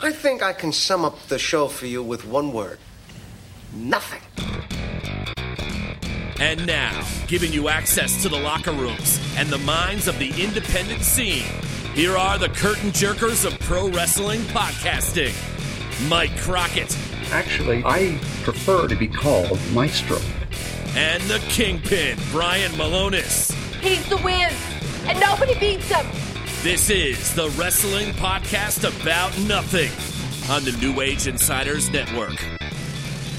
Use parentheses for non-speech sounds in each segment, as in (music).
I think I can sum up the show for you with one word nothing. And now, giving you access to the locker rooms and the minds of the independent scene, here are the curtain jerkers of pro wrestling podcasting Mike Crockett Actually, I prefer to be called Maestro. and the Kingpin, Brian Milonas. He's the win, and nobody beats him. This is the Wrestling Podcast About Nothing on the New Age Insiders Network.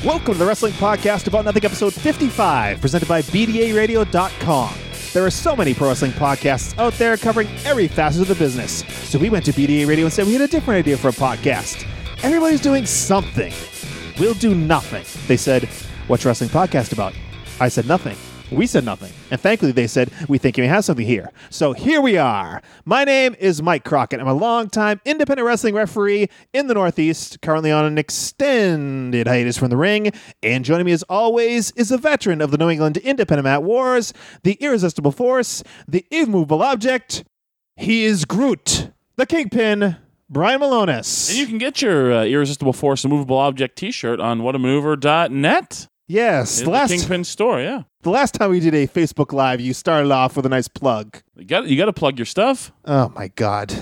Welcome to the Wrestling Podcast About Nothing, episode 55, presented by BDARadio.com. There are so many pro wrestling podcasts out there covering every facet of the business. So we went to BDA Radio and said we had a different idea for a podcast. Everybody's doing something. We'll do nothing. They said, What's wrestling podcast about? I said nothing. We said nothing. And thankfully, they said, We think you may have something here. So here we are. My name is Mike Crockett. I'm a longtime independent wrestling referee in the Northeast, currently on an extended hiatus from the ring. And joining me, as always, is a veteran of the New England Independent Mat Wars, the irresistible force, the immovable object. He is Groot, the Kingpin, Brian Milonas. And you can get your uh, Irresistible Force and Movable Object t shirt on whatamaneuver.net. yes, the last, Kingpin store, yeah. The last time we did a Facebook Live, you started off with a nice plug. You got, you got to plug your stuff. Oh my God.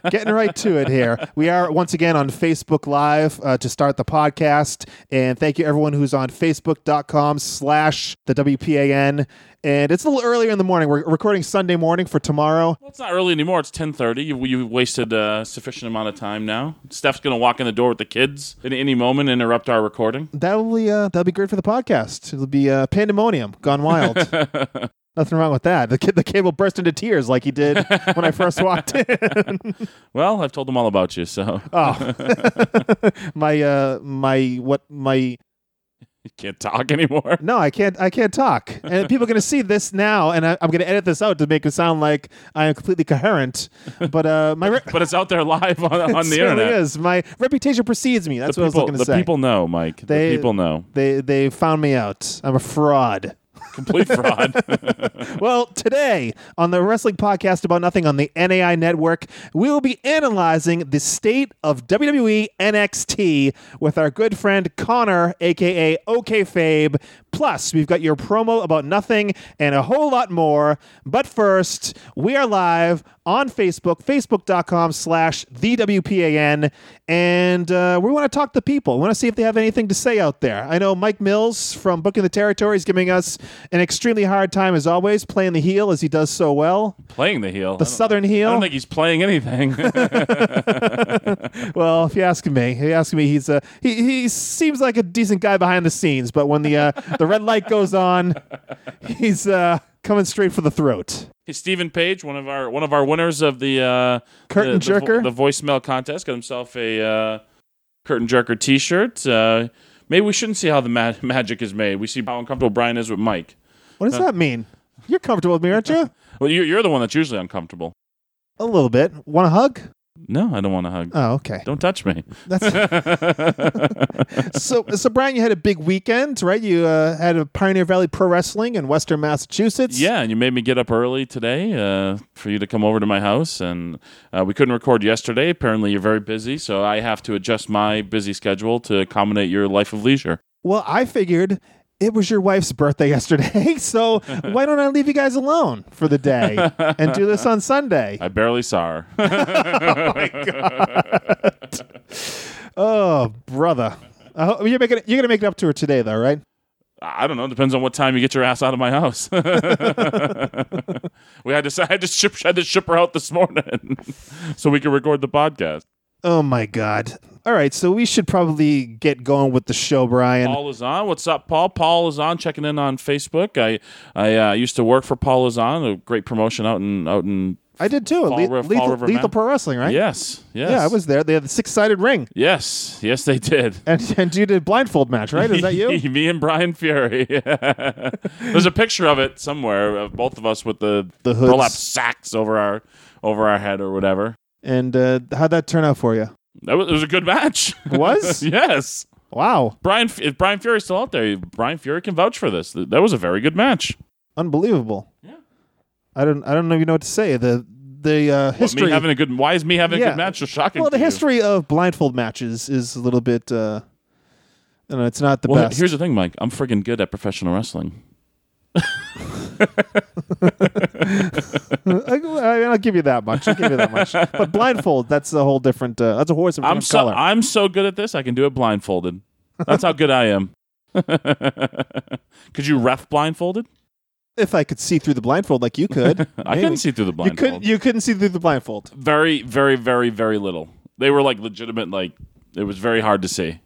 (laughs) Getting right to it here. We are once again on Facebook Live uh, to start the podcast. And thank you everyone who's on Facebook.com slash the WPAN. And it's a little earlier in the morning. We're recording Sunday morning for tomorrow. Well, it's not early anymore. It's 10.30. You, you've wasted a sufficient amount of time now. Steph's going to walk in the door with the kids at any moment and interrupt our recording. That'll be, uh, that'll be great for the podcast. It'll be uh, pandemonium gone wild. (laughs) Nothing wrong with that. The kid, the will burst into tears like he did when I first walked in. (laughs) Well, I've told them all about you, so Oh, (laughs) (laughs) my, uh, my, what, my, you can't talk anymore. No, I can't. I can't talk, and people are going to see this now, and I, I'm going to edit this out to make it sound like I am completely coherent. But uh, my re- But it's out there live on, on the internet. is. My reputation precedes me. That's The what I was people, looking to the say. people know, Mike. They- the people know. they they found me out. I'm a fraud. Complete (laughs) fraud. (laughs) Well, today on the Wrestling Podcast About Nothing on the NAI Network, we will be analyzing the state of WWE NXT with our good friend Connor, aka OK Fabe. Plus, we've got your promo about nothing and a whole lot more. But first, we are live on Facebook, facebook.com slash the WPAN. And uh, we want to talk to people. We want to see if they have anything to say out there. I know Mike Mills from Booking the Territory is giving us an extremely hard time, as always, playing the heel as he does so well. playing the heel. The Southern heel? I don't think he's playing anything. (laughs) well, if you ask me, if you ask me, he's a he, he seems like a decent guy behind the scenes, but when the uh, the red light goes on, he's uh, coming straight for the throat. Stephen Page, one of our one of our winners of the uh, Curtain the, the vo- jerker? the, voicemail contest, got himself a uh, curtain jerker T-shirt. Uh, maybe we shouldn't see how the ma- magic is made. We see how uncomfortable Brian is with Mike. What does that mean? You're comfortable with me, aren't you? (laughs) Well, you're, you're the one that's usually uncomfortable. A little bit. Want a hug? No, I don't want to hug. Oh, okay. Don't touch me. That's (laughs) (laughs) so. So, Brian, you had a big weekend, right? You uh, had a Pioneer Valley Pro Wrestling in Western Massachusetts. Yeah, and you made me get up early today uh, for you to come over to my house, and uh, we couldn't record yesterday. Apparently, you're very busy, so I have to adjust my busy schedule to accommodate your life of leisure. Well, I figured it was your wife's birthday (laughs) yesterday, so why don't I leave you guys alone for the day and do this on Sunday? I barely saw her. (laughs) Oh, oh, brother. I hope- you're making it, you're gonna make it up to her today, though, right? I don't know. Depends on what time you get your ass out of my house. (laughs) we had to I had to ship had to ship her out this morning so we could record the podcast. Oh my God! All right, so we should probably get going with the show, Brian. Paul is on. What's up, Paul? Paul is on. Checking in on Facebook. I I uh, used to work for Paul is on. A great promotion out in out in. I did too. Fall Le- Fall lethal, River lethal Pro Wrestling, right? Yes, yes. Yeah, I was there. They had the six-sided ring, Yes, yes, they did. (laughs) and and you did blindfold match, right? Is that you? (laughs) Me and Brian Fury. (laughs) There's a picture of it somewhere of both of us with the, The hoods. burlap sacks over our over our head or whatever. and uh, how'd that turn out for you? That was, it was a good match. (laughs) Was? yes. Wow, Brian, if Brian Fury's still out there, Brian Fury can vouch for this. That was a very good match. unbelievable. Yeah. I don't I don't even know what to say. The the uh, What, history. me having a good. Why is me having a good match so shocking? well, the to you? history of blindfold matches is a little bit. Uh, know, it's not the Well, best. here's the thing, Mike. I'm friggin' good at professional wrestling. I, will give you that much. I'll give you that much. But blindfold, that's a whole different. Uh, that's a horse of a I'm different so color. I'm so good at this. I can do it blindfolded. That's how good I am. (laughs) could you ref blindfolded? if I could see through the blindfold like you could, (laughs) I couldn't see through the You blindfold. couldn't. You couldn't see through the blindfold. very, very, very, very little. They were like legitimate. Like it was very hard to see.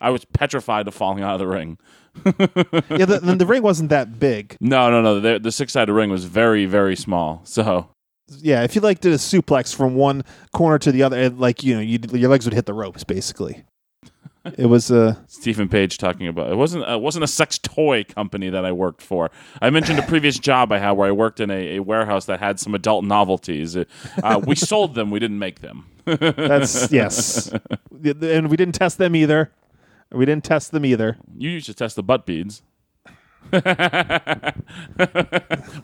I was petrified of falling out of the ring. (laughs) yeah, the, then the ring wasn't that big. No, no, no. The, the six sided ring was very, very small. So Yeah, if you like did a suplex from one corner to the other, it, like you know, you, your legs would hit the ropes basically. (laughs) It was uh Stephen Page talking about it wasn't it wasn't a sex toy company that I worked for. I mentioned a previous (laughs) job I had where I worked in a, a warehouse that had some adult novelties. Uh, we sold them, we didn't make them. that's yes, and we didn't test them either. We didn't test them either. You used to test the butt beads. (laughs) we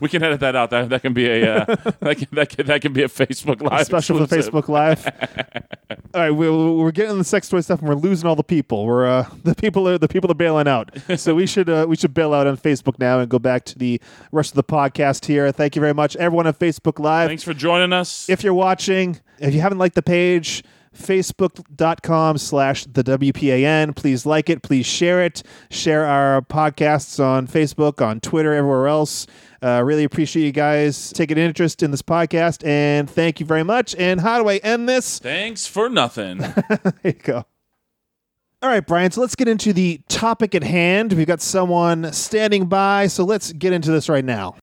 can edit that out. That that can be a uh, (laughs) that, can, that can that can be a Facebook live Special for. Facebook Live. (laughs) all right, we're, we're getting the sex toy stuff, and we're losing all the people. We're uh, the people are the people are bailing out. so we should uh, we should bail out on Facebook now and go back to the rest of the podcast here. Thank you very much, everyone on Facebook Live. Thanks for joining us. if you're watching, if you haven't liked the page, facebook.com slash the WPAN. Please like it. Please share it. Share our podcasts on Facebook, on Twitter, everywhere else. Uh, really appreciate you guys taking interest in this podcast. And thank you very much. And how do I end this? (laughs) Thanks for nothing. There you go. All right, Brian. So let's get into the topic at hand. We've got someone standing by. So let's get into this right now.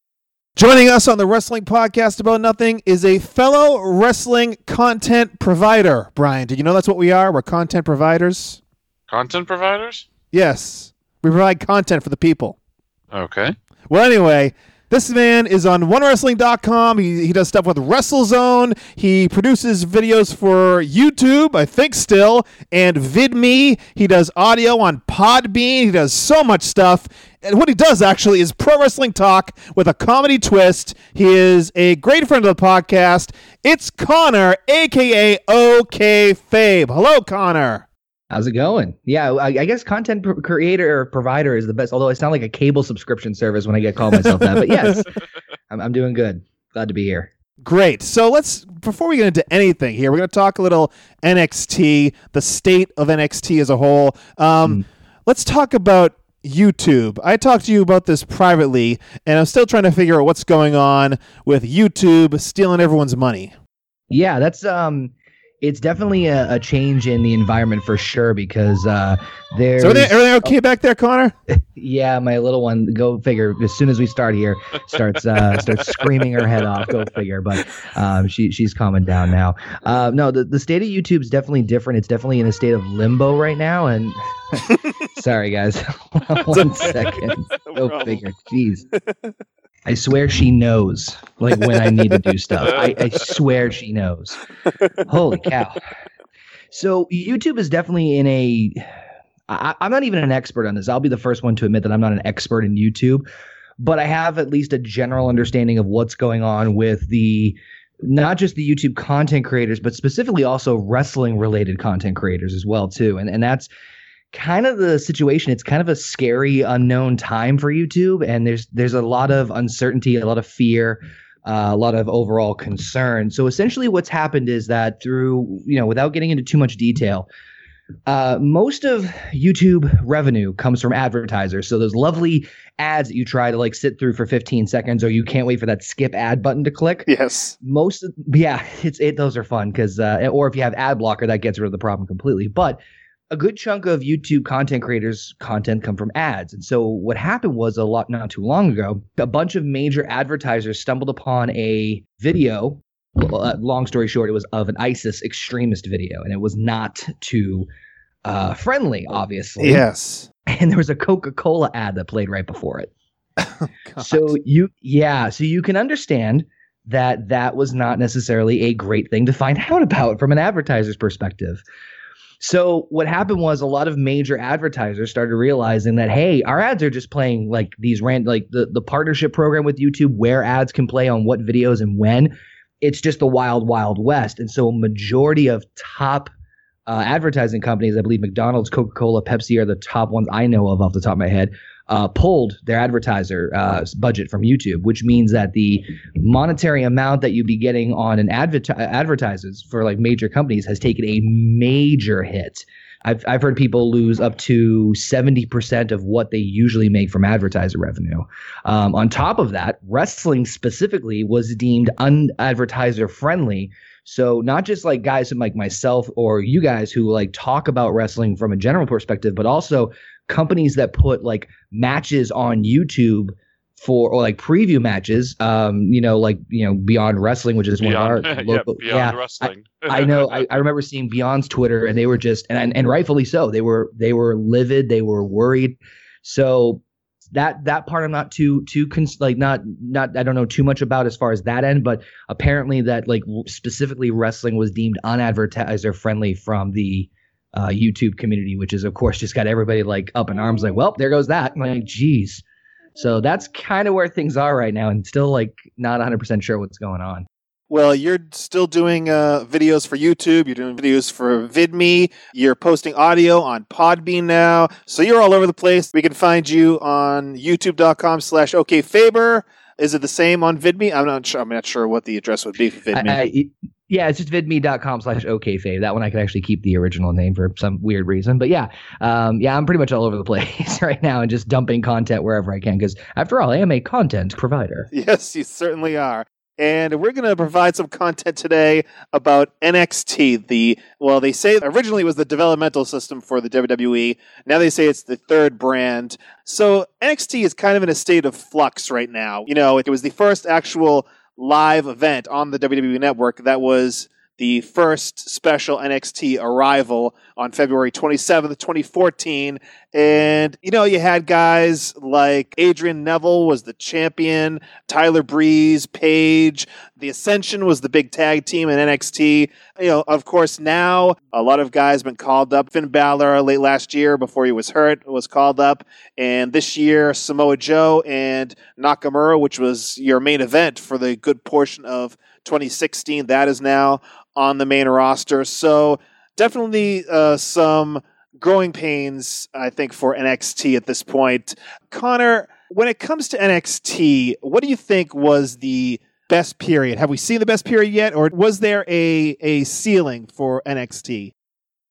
Joining us on the Wrestling Podcast About Nothing is a fellow wrestling content provider. Brian, did you know that's what we are? We're content providers. Content providers? Yes, we provide content for the people. Okay. Well, anyway, this man is on OneWrestling.com. He, he does stuff with WrestleZone. He produces videos for YouTube, I think still, and VidMe. He does audio on Podbean. He does so much stuff. And what he does actually is pro wrestling talk with a comedy twist. He is a great friend of the podcast. It's Connor, aka OK Fabe. Hello, Connor. How's it going? Yeah, I, I guess content pr- creator or provider is the best. Although I sound like a cable subscription service when I get called myself that. But yes, (laughs) I'm, I'm doing good. Glad to be here. Great. So let's before we get into anything here, we're going to talk a little NXT, the state of NXT as a whole. Um, Let's talk about YouTube. I talked to you about this privately, and I'm still trying to figure out what's going on with YouTube stealing everyone's money. Yeah, that's um, it's definitely a, a change in the environment for sure because uh, there's So everything, everything okay back there, Connor? (laughs) yeah, my little one. Go figure. As soon as we start here, starts uh, (laughs) starts screaming her head off. Go figure. But um, she she's calming down now. Uh, no, the the state of YouTube is definitely different. It's definitely in a state of limbo right now. And (laughs) sorry, guys, one second. Go figure. Jeez. I swear she knows, like when I need to do (laughs) stuff. I, I swear she knows. Holy cow! So YouTube is definitely in a. I, I'm not even an expert on this. I'll be the first one to admit that I'm not an expert in YouTube, but I have at least a general understanding of what's going on with the not just the YouTube content creators, but specifically also wrestling related content creators as well too. And and that's kind of the situation. It's kind of a scary unknown time for YouTube, and there's there's a lot of uncertainty, a lot of fear. Uh, a lot of overall concern. So essentially, what's happened is that through, you know, without getting into too much detail, uh, most of YouTube revenue comes from advertisers. So those lovely ads that you try to like sit through for 15 seconds, or you can't wait for that skip ad button to click. Yes. Most, of, yeah, it's it. Those are fun because, uh, or if you have ad blocker, that gets rid of the problem completely. But a good chunk of YouTube content creators' content come from ads. And so what happened was a lot not too long ago, a bunch of major advertisers stumbled upon a video. uh, long story short, it was of an ISIS extremist video, and it was not too uh, friendly, obviously. Yes. And there was a Coca-Cola ad that played right before it. (laughs) God. So you, yeah, so you can understand that that was not necessarily a great thing to find (laughs) out about from an advertiser's perspective. So what happened was a lot of major advertisers started realizing that hey, our ads are just playing like these random like the the partnership program with YouTube where ads can play on what videos and when it's just the wild, wild west. And so a majority of top uh, advertising companies, I believe McDonald's, Coca Cola, Pepsi are the top ones I know of off the top of my head, uh, pulled their advertiser uh, budget from YouTube, which means that the monetary amount that you'd be getting on an adver- advertisers for like major companies has taken a major hit. I've, I've heard people lose up to 70% of what they usually make from advertiser revenue. Um, on top of that, wrestling specifically was deemed unadvertiser friendly. So not just like guys like myself or you guys who like talk about wrestling from a general perspective, but also companies that put like matches on YouTube for or like preview matches um you know like you know beyond wrestling which is Beyond, one of our (laughs) yeah, local beyond wrestling. I know. I, (laughs) I remember seeing Beyond's Twitter, and they were just, and and rightfully so. They were they were livid. They were worried. So that that part I'm not too too cons- like not not I don't know too much about as far as that end, but apparently that like specifically wrestling was deemed unadvertiser friendly from the uh, YouTube community, which is of course just got everybody like up in arms, like, well, there goes that. I'm like, geez. So that's kind of where things are right now, and still like not 100 percent sure what's going on. Well, you're still doing uh, videos for YouTube. You're doing videos for VidMe. You're posting audio on Podbean now. So you're all over the place. We can find you on youtube.com slash okfaber. Is it the same on VidMe? I'm not sure. I'm not sure what the address would be for VidMe. I, I, yeah, it's just vidme.com slash okfabe. That one I could actually keep the original name for some weird reason. But yeah, um, yeah, I'm pretty much all over the (laughs) place (laughs) right now and just dumping content wherever I can because after all, I am a content provider. (laughs) Yes, you certainly are. And we're going to provide some content today about NXT. The well, they say originally it was the developmental system for the WWE. Now they say it's the third brand. So NXT is kind of in a state of flux right now. You know, it was the first actual live event on the WWE network that was the first special NXT arrival on February 27th, 2014. And, you know, you had guys like Adrian Neville was the champion, Tyler Breeze, Paige, The Ascension was the big tag team in NXT. You know, of course, now a lot of guys been called up. Finn Balor late last year before he was hurt was called up. And this year, Samoa Joe and Nakamura, which was your main event for the good portion of 2016, that is now on the main roster. So definitely uh, some growing pains, I think, for NXT at this point. Connor, when it comes to NXT, what do you think was the best period? Have we seen the best period yet, or was there a a ceiling for NXT?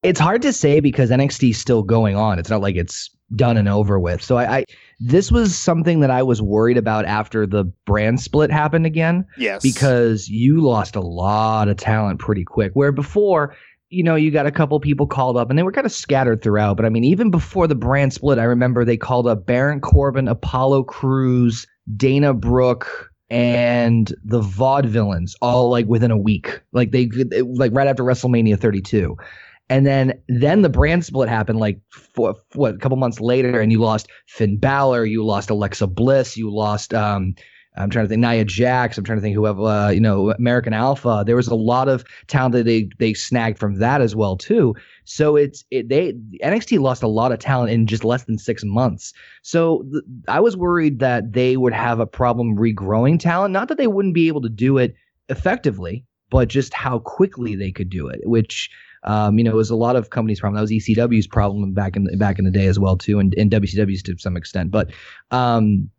It's hard to say because NXT is still going on. It's not like it's done and over with. So I, I this was something that I was worried about after the brand split happened again. Yes. Because you lost a lot of talent pretty quick. Where before, you know, you got a couple people called up and they were kind of scattered throughout. But I mean, even before the brand split, I remember they called up Baron Corbin, Apollo Crews, Dana Brooke, and the Vaudevillains all like within a week. Like they like right after WrestleMania 32. And then then the brand split happened like for, what a couple months later, and you lost Finn Balor, you lost Alexa Bliss, you lost um, I'm trying to think Nia Jax, I'm trying to think whoever uh, you know American Alpha. There was a lot of talent that they they snagged from that as well too. So it's it, they NXT lost a lot of talent in just less than six months. So th- I was worried that they would have a problem regrowing talent. Not that they wouldn't be able to do it effectively, but just how quickly they could do it, which um, you know, it was a lot of companies' problem. That was ECW's problem back in the, back in the day as well too, and, and WCW's to some extent. But um,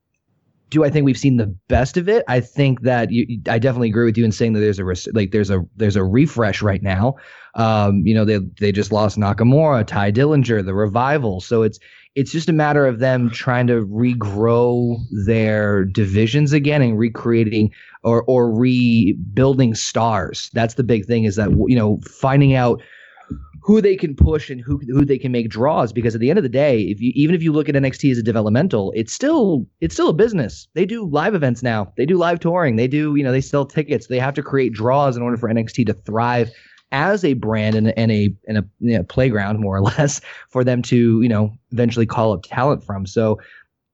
do I think we've seen the best of it? I think that you, I definitely agree with you in saying that there's a like there's a there's a refresh right now. Um, you know, they they just lost Nakamura, Tye Dillinger, the revival. So it's it's just a matter of them trying to regrow their divisions again and recreating or or rebuilding stars. That's the big thing is that you know finding out who they can push and who who they can make draws. Because at the end of the day if you even if you look at NXT as a developmental it's still it's still a business. They do live events now. They do live touring. They do you know they sell tickets. They have to create draws in order for NXT to thrive as a brand and, and a and a you know, playground more or (laughs) less for them to you know eventually call up talent from so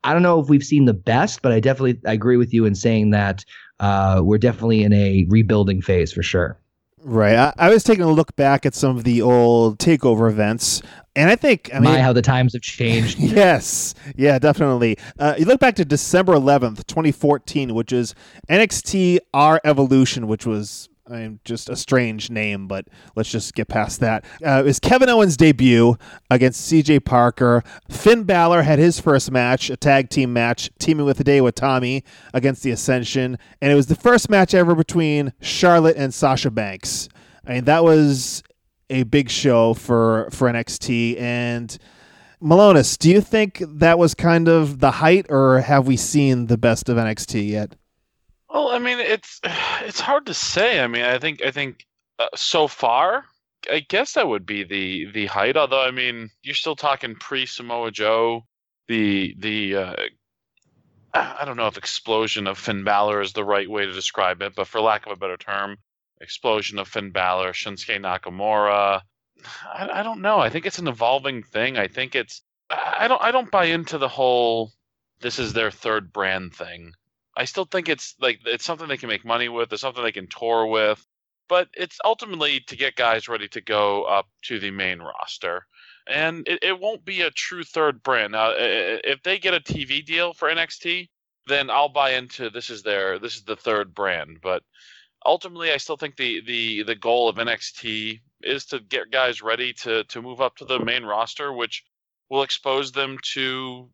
I don't know if we've seen the best, but I definitely I agree with you in saying that uh, we're definitely in a rebuilding phase for sure. Right. I, I, was taking a look back at some of the old takeover events, and I think I mean My, how the times have changed. (laughs) yes, yeah, definitely. Uh, you look back to December 11th, 2014, which is NXT R Evolution, which was I mean, just a strange name, but let's just get past that. Uh, it was Kevin Owens' debut against CJ Parker. Finn Balor had his first match, a tag team match, teaming with Hideo Itami against the Ascension, and it was the first match ever between Charlotte and Sasha Banks. I mean, that was a big show for for NXT and. Milonas, do you think that was kind of the height, or have we seen the best of NXT yet? Well, I mean, it's (sighs) it's hard to say. I mean, I think I think uh, so far, I guess that would be the the height. Although, I mean, you're still talking pre Samoa Joe. The the uh, (sighs) I don't know if explosion of Finn Balor is the right way to describe it, but for lack of a better term, explosion of Finn Balor, Shinsuke Nakamura. (sighs) I, I don't know. I think it's an evolving thing. I think it's I don't I don't buy into the whole this is their third brand thing. I still think it's like it's something they can make money with. It's something they can tour with, but it's ultimately to get guys ready to go up to the main roster. And it, it won't be a true third brand. Now, if they get a TV deal for NXT, then I'll buy into this is their this is the third brand. But ultimately, I still think the the the goal of NXT is to get guys ready to to move up to the main roster, which will expose them to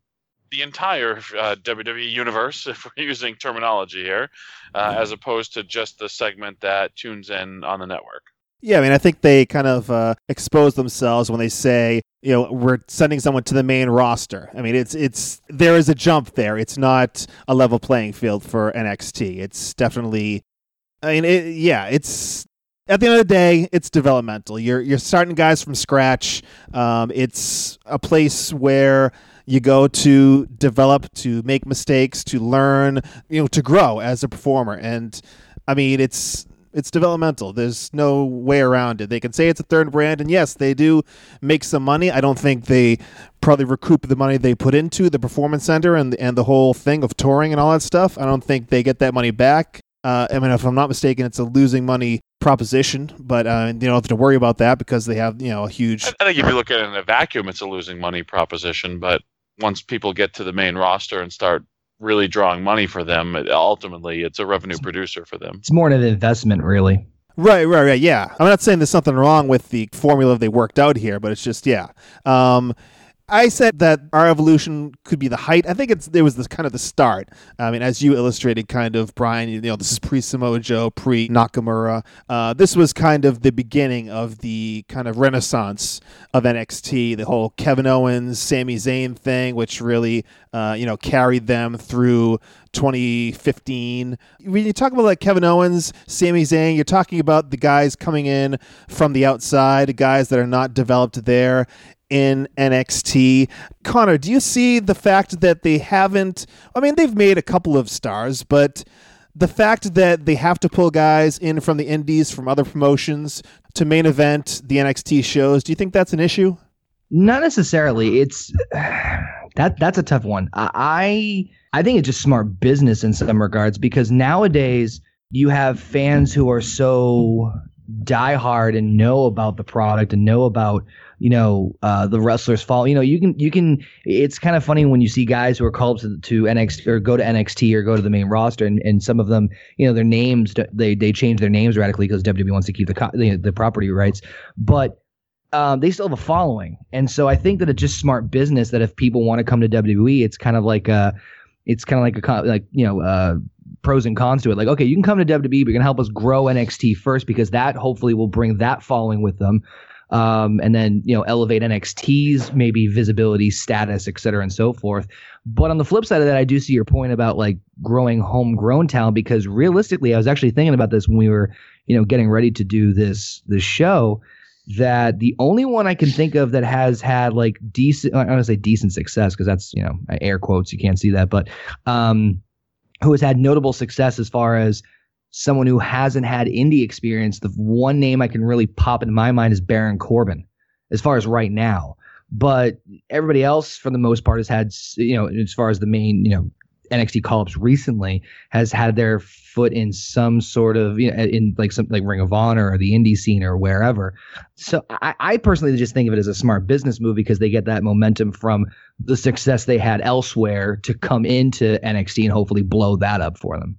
the entire uh, WWE universe, (laughs) if we're using terminology here, uh, as opposed to just the segment that tunes in on the network. Yeah, I mean, I think they kind of uh, expose themselves when they say, you know, we're sending someone to the main roster. I mean, it's it's there is a jump there. It's not a level playing field for NXT. It's definitely, I mean, it, yeah, it's at the end of the day, it's developmental. You're you're starting guys from scratch. Um, it's a place where you go to develop, to make mistakes, to learn, you know, to grow as a performer. And I mean, it's it's developmental. There's no way around it. They can say it's a third brand, and yes, they do make some money. I don't think they probably recoup the money they put into the performance center and and the whole thing of touring and all that stuff. I don't think they get that money back. Uh, I mean, if I'm not mistaken, it's a losing money proposition, but uh, you don't have to worry about that because they have you know a huge. I think if you look at it in a vacuum, it's a losing money proposition. But once people get to the main roster and start really drawing money for them, it, ultimately it's a revenue producer for them. It's more an investment, really. Right, right, right. Yeah, I'm not saying there's something wrong with the formula they worked out here, but it's just yeah. Um, I said that R Evolution could be the height. I think it's it was the kind of the start. I mean, as you illustrated, kind of Brian. You know, this is pre Samoa Joe, pre Nakamura. Uh, this was kind of the beginning of the kind of renaissance of NXT. The whole Kevin Owens, Sami Zayn thing, which really uh, you know carried them through 2015. When you talk about like Kevin Owens, Sami Zayn, you're talking about the guys coming in from the outside, guys that are not developed there in NXT. Connor, do you see the fact that they haven't? I mean, they've made a couple of stars, but the fact that they have to pull guys in from the indies, from other promotions to main event the NXT shows, do you think that's an issue? Not necessarily. It's (sighs) that that's a tough one. I I think it's just smart business in some regards because nowadays you have fans who are so diehard and know about the product and know about you know uh, the wrestlers fall. You know you can you can. It's kind of funny when you see guys who are called to, to NXT or go to NXT or go to the main roster, and, and some of them you know their names they they change their names radically because WWE wants to keep the the, the property rights, but. Um, they still have a following, and so I think that it's just smart business. That if people want to come to WWE, it's kind of like a, it's kind of like a like you know uh, pros and cons to it. Like, okay, you can come to WWE, but you're gonna help us grow NXT first because that hopefully will bring that following with them um, and then you know elevate NXT's maybe visibility, status, et cetera, and so forth. But on the flip side of that, I do see your point about like growing homegrown talent because realistically, I was actually thinking about this when we were you know getting ready to do this this show. That the only one I can think of that has had like decent, I don't want to say decent success because that's you know air quotes, you can't see that, but um, who has had notable success as far as someone who hasn't had indie experience, the one name I can really pop into my mind is Baron Corbin, as far as right now. But everybody else, for the most part, has had, you know, as far as the main, you know, NXT call ups recently has had their foot in some sort of you know in like some like Ring of Honor or the indie scene or wherever. So I, I personally just think of it as a smart business move because they get that momentum from the success they had elsewhere to come into NXT and hopefully blow that up for them.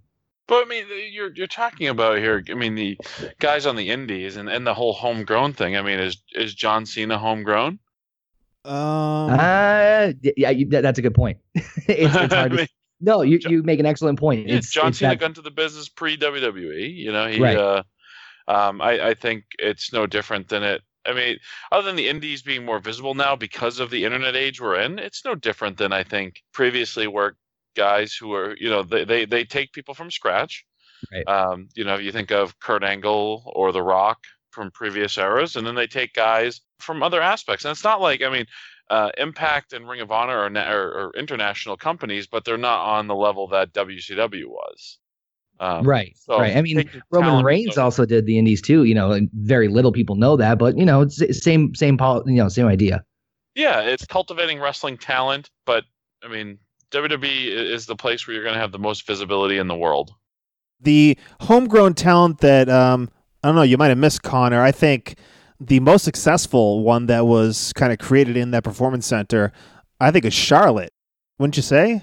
But I mean, you're you're talking about here. I mean, the guys on the indies and, and the whole homegrown thing. I mean, is is John Cena homegrown? Um, Uh, yeah, you, that, that's a good point. (laughs) it's, it's hard (laughs) I to, mean, no, you, John- you make an excellent point. yeah, It's John it's Cena that- got into the business pre WWE. You know, he. Right. Uh, um, I I think it's no different than it. I mean, other than the indies being more visible now because of the internet age we're in, it's no different than I think previously where guys who are you know they they, they take people from scratch. Right. Um, you know, you think of Kurt Angle or The Rock from previous eras, and then they take guys from other aspects. And it's not like I mean, uh, Impact and Ring of Honor are, na- are, are international companies, but they're not on the level that WCW was. Um, right, so right. I mean, Roman Reigns from- also did the Indies too. You know, and very little people know that, but you know, it's same same pol- you know same idea. Yeah, it's cultivating wrestling talent, but I mean, WWE is the place where you're going to have the most visibility in the world. the homegrown talent that um, I don't know, you might have missed Connor. I think the most successful one that was kind of created in that performance center, I think is Charlotte. Wouldn't you say?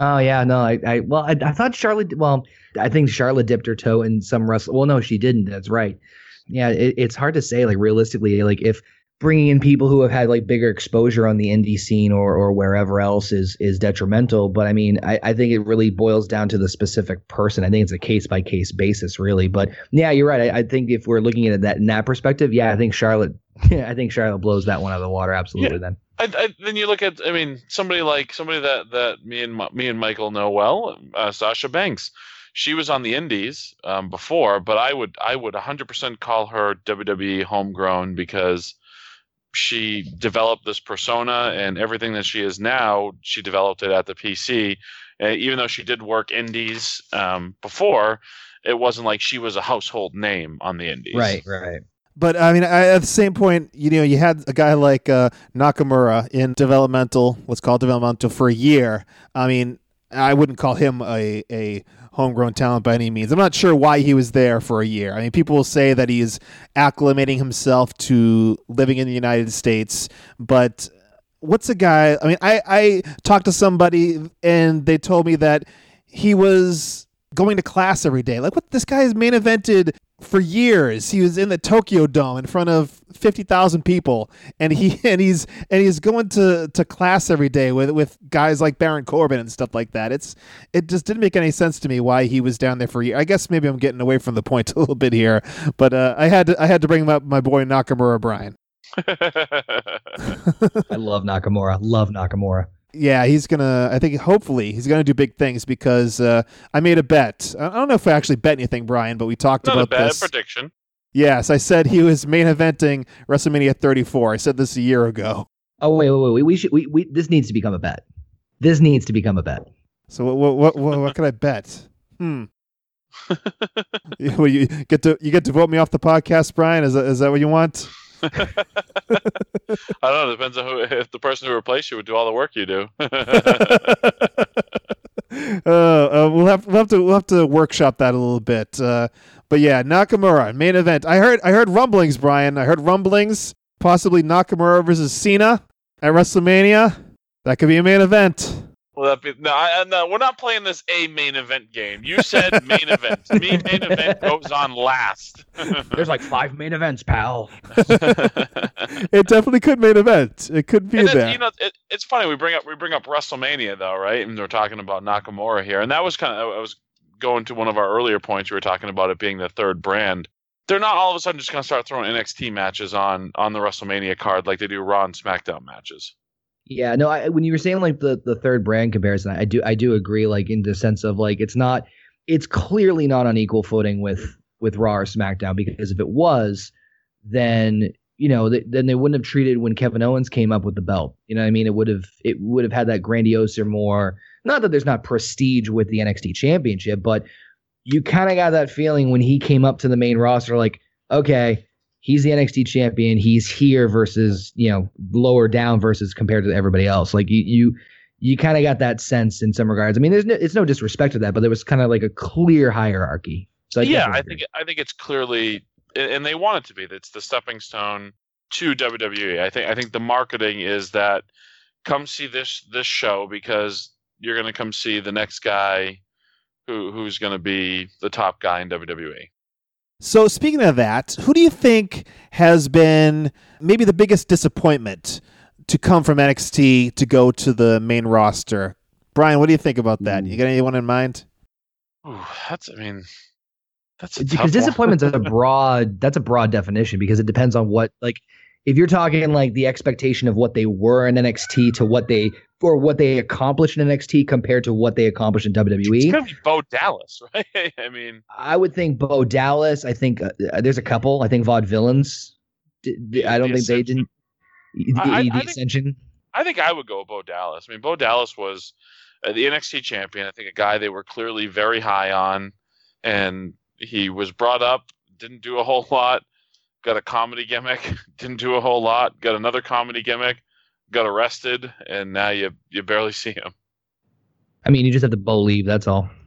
Oh yeah, no, I, I well, I, I thought Charlotte. Well, I think Charlotte dipped her toe in some wrestle. Well, no, she didn't. That's right. Yeah, it, it's hard to say. Like realistically, like if bringing in people who have had like bigger exposure on the indie scene or or wherever else is is detrimental. But I mean, I, I think it really boils down to the specific person. I think it's a case by case basis, really. But yeah, you're right. I, I think if we're looking at it that in that perspective, yeah, I think Charlotte. (laughs) Yeah, I think Charlotte blows that one out of the water. Absolutely. Then. I, I, then you look at, I mean, somebody like somebody that that me and me and Michael know well, uh, Sasha Banks. She was on the Indies um, before, but I would I would 100% call her WWE homegrown because she developed this persona and everything that she is now. She developed it at the PC, uh, even though she did work Indies um, before. It wasn't like she was a household name on the Indies. Right, right. But I mean, I, at the same point, you know, you had a guy like uh, Nakamura in developmental, what's called developmental, for a year. I mean, I wouldn't call him a, a homegrown talent by any means. I'm not sure why he was there for a year. I mean, people will say that he's acclimating himself to living in the United States, but what's a guy? I mean, I, I talked to somebody and they told me that he was going to class every day. Like, what? This guy has main evented for years. He was in the Tokyo Dome in front of fifty thousand people, and he (laughs) and he's and he's going to, to class every day with with guys like Baron Corbin and stuff like that. It's it just didn't make any sense to me why he was down there for a year. I guess maybe I'm getting away from the point (laughs) a little bit here, but uh, I had to I had to bring up my boy Nakamura Brian. (laughs) I love Nakamura. Love Nakamura. Yeah, he's gonna. I think hopefully he's gonna do big things because uh, I made a bet. I I don't know if I actually bet anything, Brian, but we talked Not a about bad this. prediction. Yes, I said he was main eventing WrestleMania 34. I said this a year ago. Oh wait, wait, wait. We, we should. We, we this needs to become a bet. This needs to become a bet. So what what what, what, what can I bet? Hmm. You- (laughs) (laughs) well, you get to you get to vote me off the podcast, Brian. Is that, is that what you want? (laughs) I don't know. It depends on who. If the person who replaced you would do all the work you do. (laughs) uh, uh, we'll have we'll have to we'll have to workshop that a little bit. Uh, but yeah, Nakamura main event. I heard I heard rumblings, Brian. I heard rumblings. Possibly Nakamura versus Cena at WrestleMania. That could be a main event. Will that be? No, I, I- no, we're not playing this a main event game. You said main event. (laughs) Me, main event goes on last. (laughs) There's like five main events, pal. (laughs) It definitely could main event. It could be And then, there. you know, it, it's funny we bring up we bring up WrestleMania though, right? And we're talking about Nakamura here, and that was kind of I was going to one of our earlier points. We were talking about it being the third brand. They're not all of a sudden just going to start throwing NXT matches on on the WrestleMania card like they do Raw and SmackDown matches. Yeah, no. I, when you were saying like the the third brand comparison, I do I do agree. Like in the sense of like it's not, it's clearly not on equal footing with with Raw or SmackDown because if it was, then you know th- then they wouldn't have treated when Kevin Owens came up with the belt. You know what I mean? It would have it would have had that grandiose or more. Not that there's not prestige with the NXT Championship, but you kind of got that feeling when he came up to the main roster, like okay. He's the NXT champion. He's here versus, you know, lower down versus compared to everybody else. Like you, you, you kind of got that sense in some regards. I mean, there's no, it's no disrespect to that, but there was kind of like a clear hierarchy. So I yeah, I think I think it's clearly, and they want it to be. That's the stepping stone to WWE. I think I think the marketing is that come see this this show because you're going to come see the next guy who who's going to be the top guy in. WWE. So speaking of that, who do you think has been maybe the biggest disappointment to come from NXT to go to the main roster? Brian, what do you think about that? Hmm. You got anyone in mind? Ooh, that's I mean, that's a because tough one. disappointment's a (laughs) broad that's a broad definition because it depends on what like if you're talking like the expectation of what they were in NXT to what they or what they accomplished in NXT compared to what they accomplished in It's WWE. gonna be Bo Dallas, (laughs) right? I mean, I would think Bo Dallas. I think uh, uh, there's a couple. I think Vaudevillains. D- d- I don't The think they didn't. The, I- the I think- Ascension. I think I would go Bo Dallas. I mean, Bo Dallas was uh, the NXT champion. I think a guy they were clearly very high on, and he was brought up, didn't do a whole (laughs) lot, got a comedy gimmick, (laughs) didn't do a whole lot, got another comedy gimmick, got arrested, and now you you barely see him. I mean, you just have to believe. That's all. (laughs)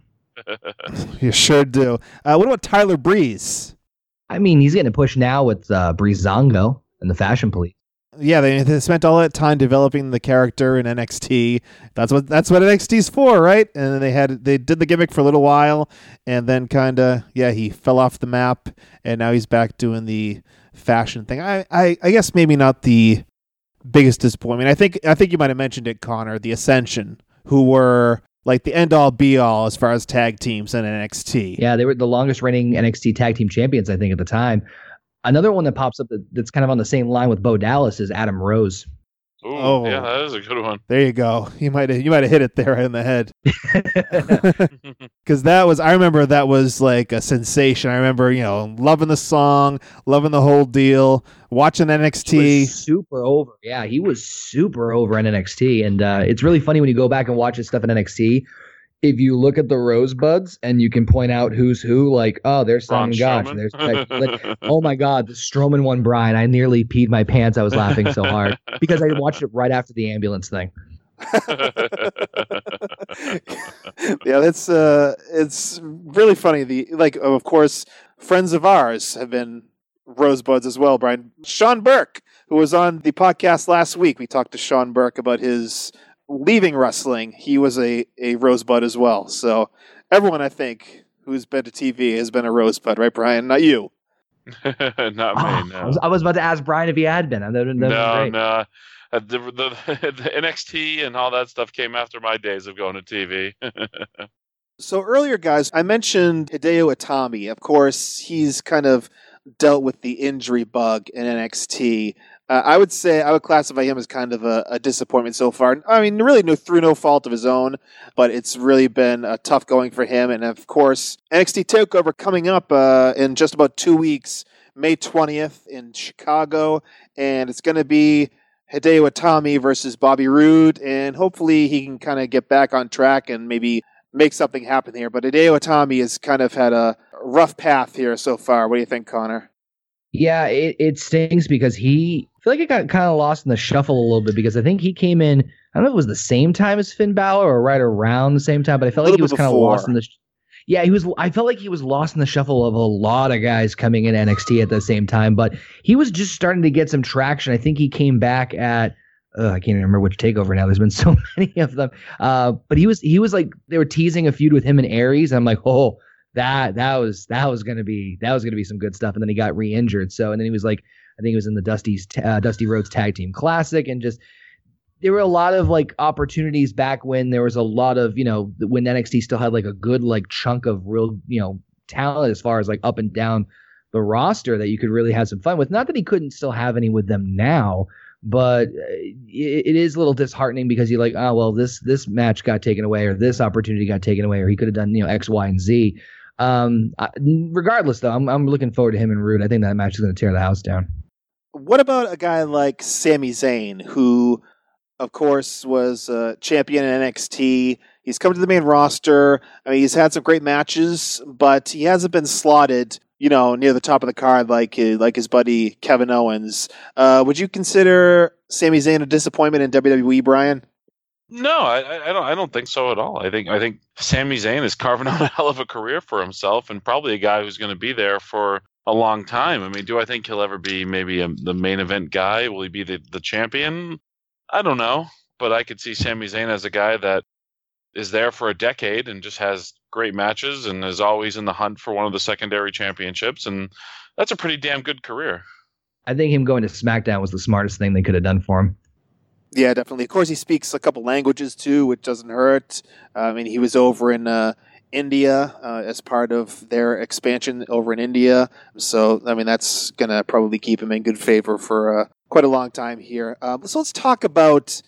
You sure do. Uh, what about Tyler Breeze? I mean, he's getting a push now with uh, Breezango and the Fashion Police. Yeah, they, they spent all that time developing the character in NXT. That's what that's what NXT's for, right? And then they had they did the gimmick for a little while, and then kind of yeah, he fell off the map, and now he's back doing the fashion thing. I, I I guess maybe not the biggest disappointment. I think I think you might have mentioned it, Connor. The Ascension, who were like the end all be all as far as tag teams in NXT. Yeah, they were the longest reigning NXT Tag Team Champions, I think, at the time. Another one that pops up that, that's kind of on the same line with Bo Dallas is Adam Rose. Ooh, Oh. yeah, that is a good one. There you go. You might have, you might have hit it there right in the head. (laughs) (laughs) (laughs) Because that was, I remember that was like a sensation. I remember, you know, loving the song, loving the whole deal, watching He NXT. was super over. Yeah, he was super over in NXT, and uh, it's really funny when you go back and watch his stuff in NXT. If you look at the rosebuds and you can point out who's who, like, oh, there's Simon Gotch, Strowman. there's like, like, (laughs) oh my god, the Strowman one, Brian. I nearly peed my pants. I was laughing so hard (laughs) because I watched it right after the ambulance thing. (laughs) yeah, that's uh, it's really funny. The like, of course, friends of ours have been rosebuds as well. Brian Sean Burke, who was on the podcast last week, we talked to Sean Burke about his leaving wrestling. He was a a rosebud as well. So everyone, I think, who's been to TV has been a rosebud, right, Brian? Not you. (laughs) Not me, Oh, I, was, I was about to ask Brian if he had been. That would- that would no, great. no. Uh, the, the, (laughs) the NXT and all that stuff came after my days of going to TV. (laughs) So earlier, guys, I mentioned Hideo Itami. Of course, he's kind of dealt with the injury bug in NXT. Uh, I would say I would classify him as kind of a, a disappointment so far. I mean, really, no, through no fault of his own, but it's really been a tough going for him. And of course, NXT Takeover coming up uh, in just about two weeks, May twentieth in Chicago, and it's going to be Hideo Itami versus Bobby Roode, and hopefully he can kind of get back on track and maybe make something happen here. But Hideo Itami has kind of had a rough path here so far. What do you think, Connor? Yeah, it, it stings because he feel like it got kind of lost in the shuffle a little bit because I think he came in. I don't know if it was the same time as Finn Balor or right around the same time, but I felt like he was kind of lost in the. Yeah, he was. I felt like he was lost in the shuffle of a lot of guys coming in NXT at the same time, but he was just starting to get some traction. I think he came back at. Uh, I can't even remember which takeover now. There's been (laughs) so many of them. Uh, but he was he was like they were teasing a feud with him and Aries. I'm like, oh, that that was that was gonna be that was gonna be some good stuff. And then he got re-injured. So and then he was like, I think it was in the Dusty's uh, Dusty Rhodes Tag Team Classic, and just there were a lot of like opportunities back when there was a lot of you know when NXT still had like a good like chunk of real you know talent as far as like up and down the roster that you could really have some fun with. Not that he couldn't still have any with them now, but uh, it, is a little disheartening because you're like, oh well, this this match got taken away or this opportunity got taken away or he could have done you know X, Y, and Z. Um, regardless though, I'm I'm looking forward to him and Roode. I think that match is going to tear the house down. What about a guy like Sami Zayn, who, of course, was a champion in NXT? He's come to the main roster. I mean, he's had some great matches, but he hasn't been slotted, you know, near the top of the card like uh, like his buddy Kevin Owens. Uh, would you consider Sami Zayn a disappointment in WWE, Brian? No, I, I don't. I don't think so at all. I think I think Sami Zayn is carving (laughs) out a hell of a career for himself, and probably a guy who's going to be there for a long time. I mean, do I think he'll ever be maybe a, the main event guy? Will he be the, the champion? I don't know, but I could see Sami Zayn as a guy that is there for a decade and just has great matches and is always in the hunt for one of the secondary championships, and that's a pretty damn good career. I think him going to SmackDown was the smartest thing they could have done for him. Yeah, definitely. Of course, he speaks a couple languages too, which doesn't hurt. I mean, he was over in uh, India uh, as part of their expansion over in India. So, I mean, that's going to probably keep him in good favor for uh, quite a long time here. Um, so, let's talk about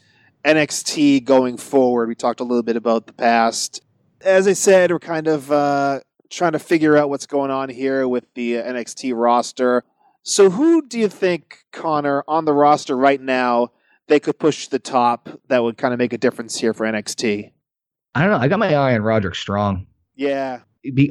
NXT going forward. We talked a little bit about the past. As I said, we're kind of uh, trying to figure out what's going on here with the NXT roster. So, who do you think, Connor, on the roster right now? they could push the top that would kind of make a difference here for NXT? I don't know. I got my eye on Roderick Strong. Yeah.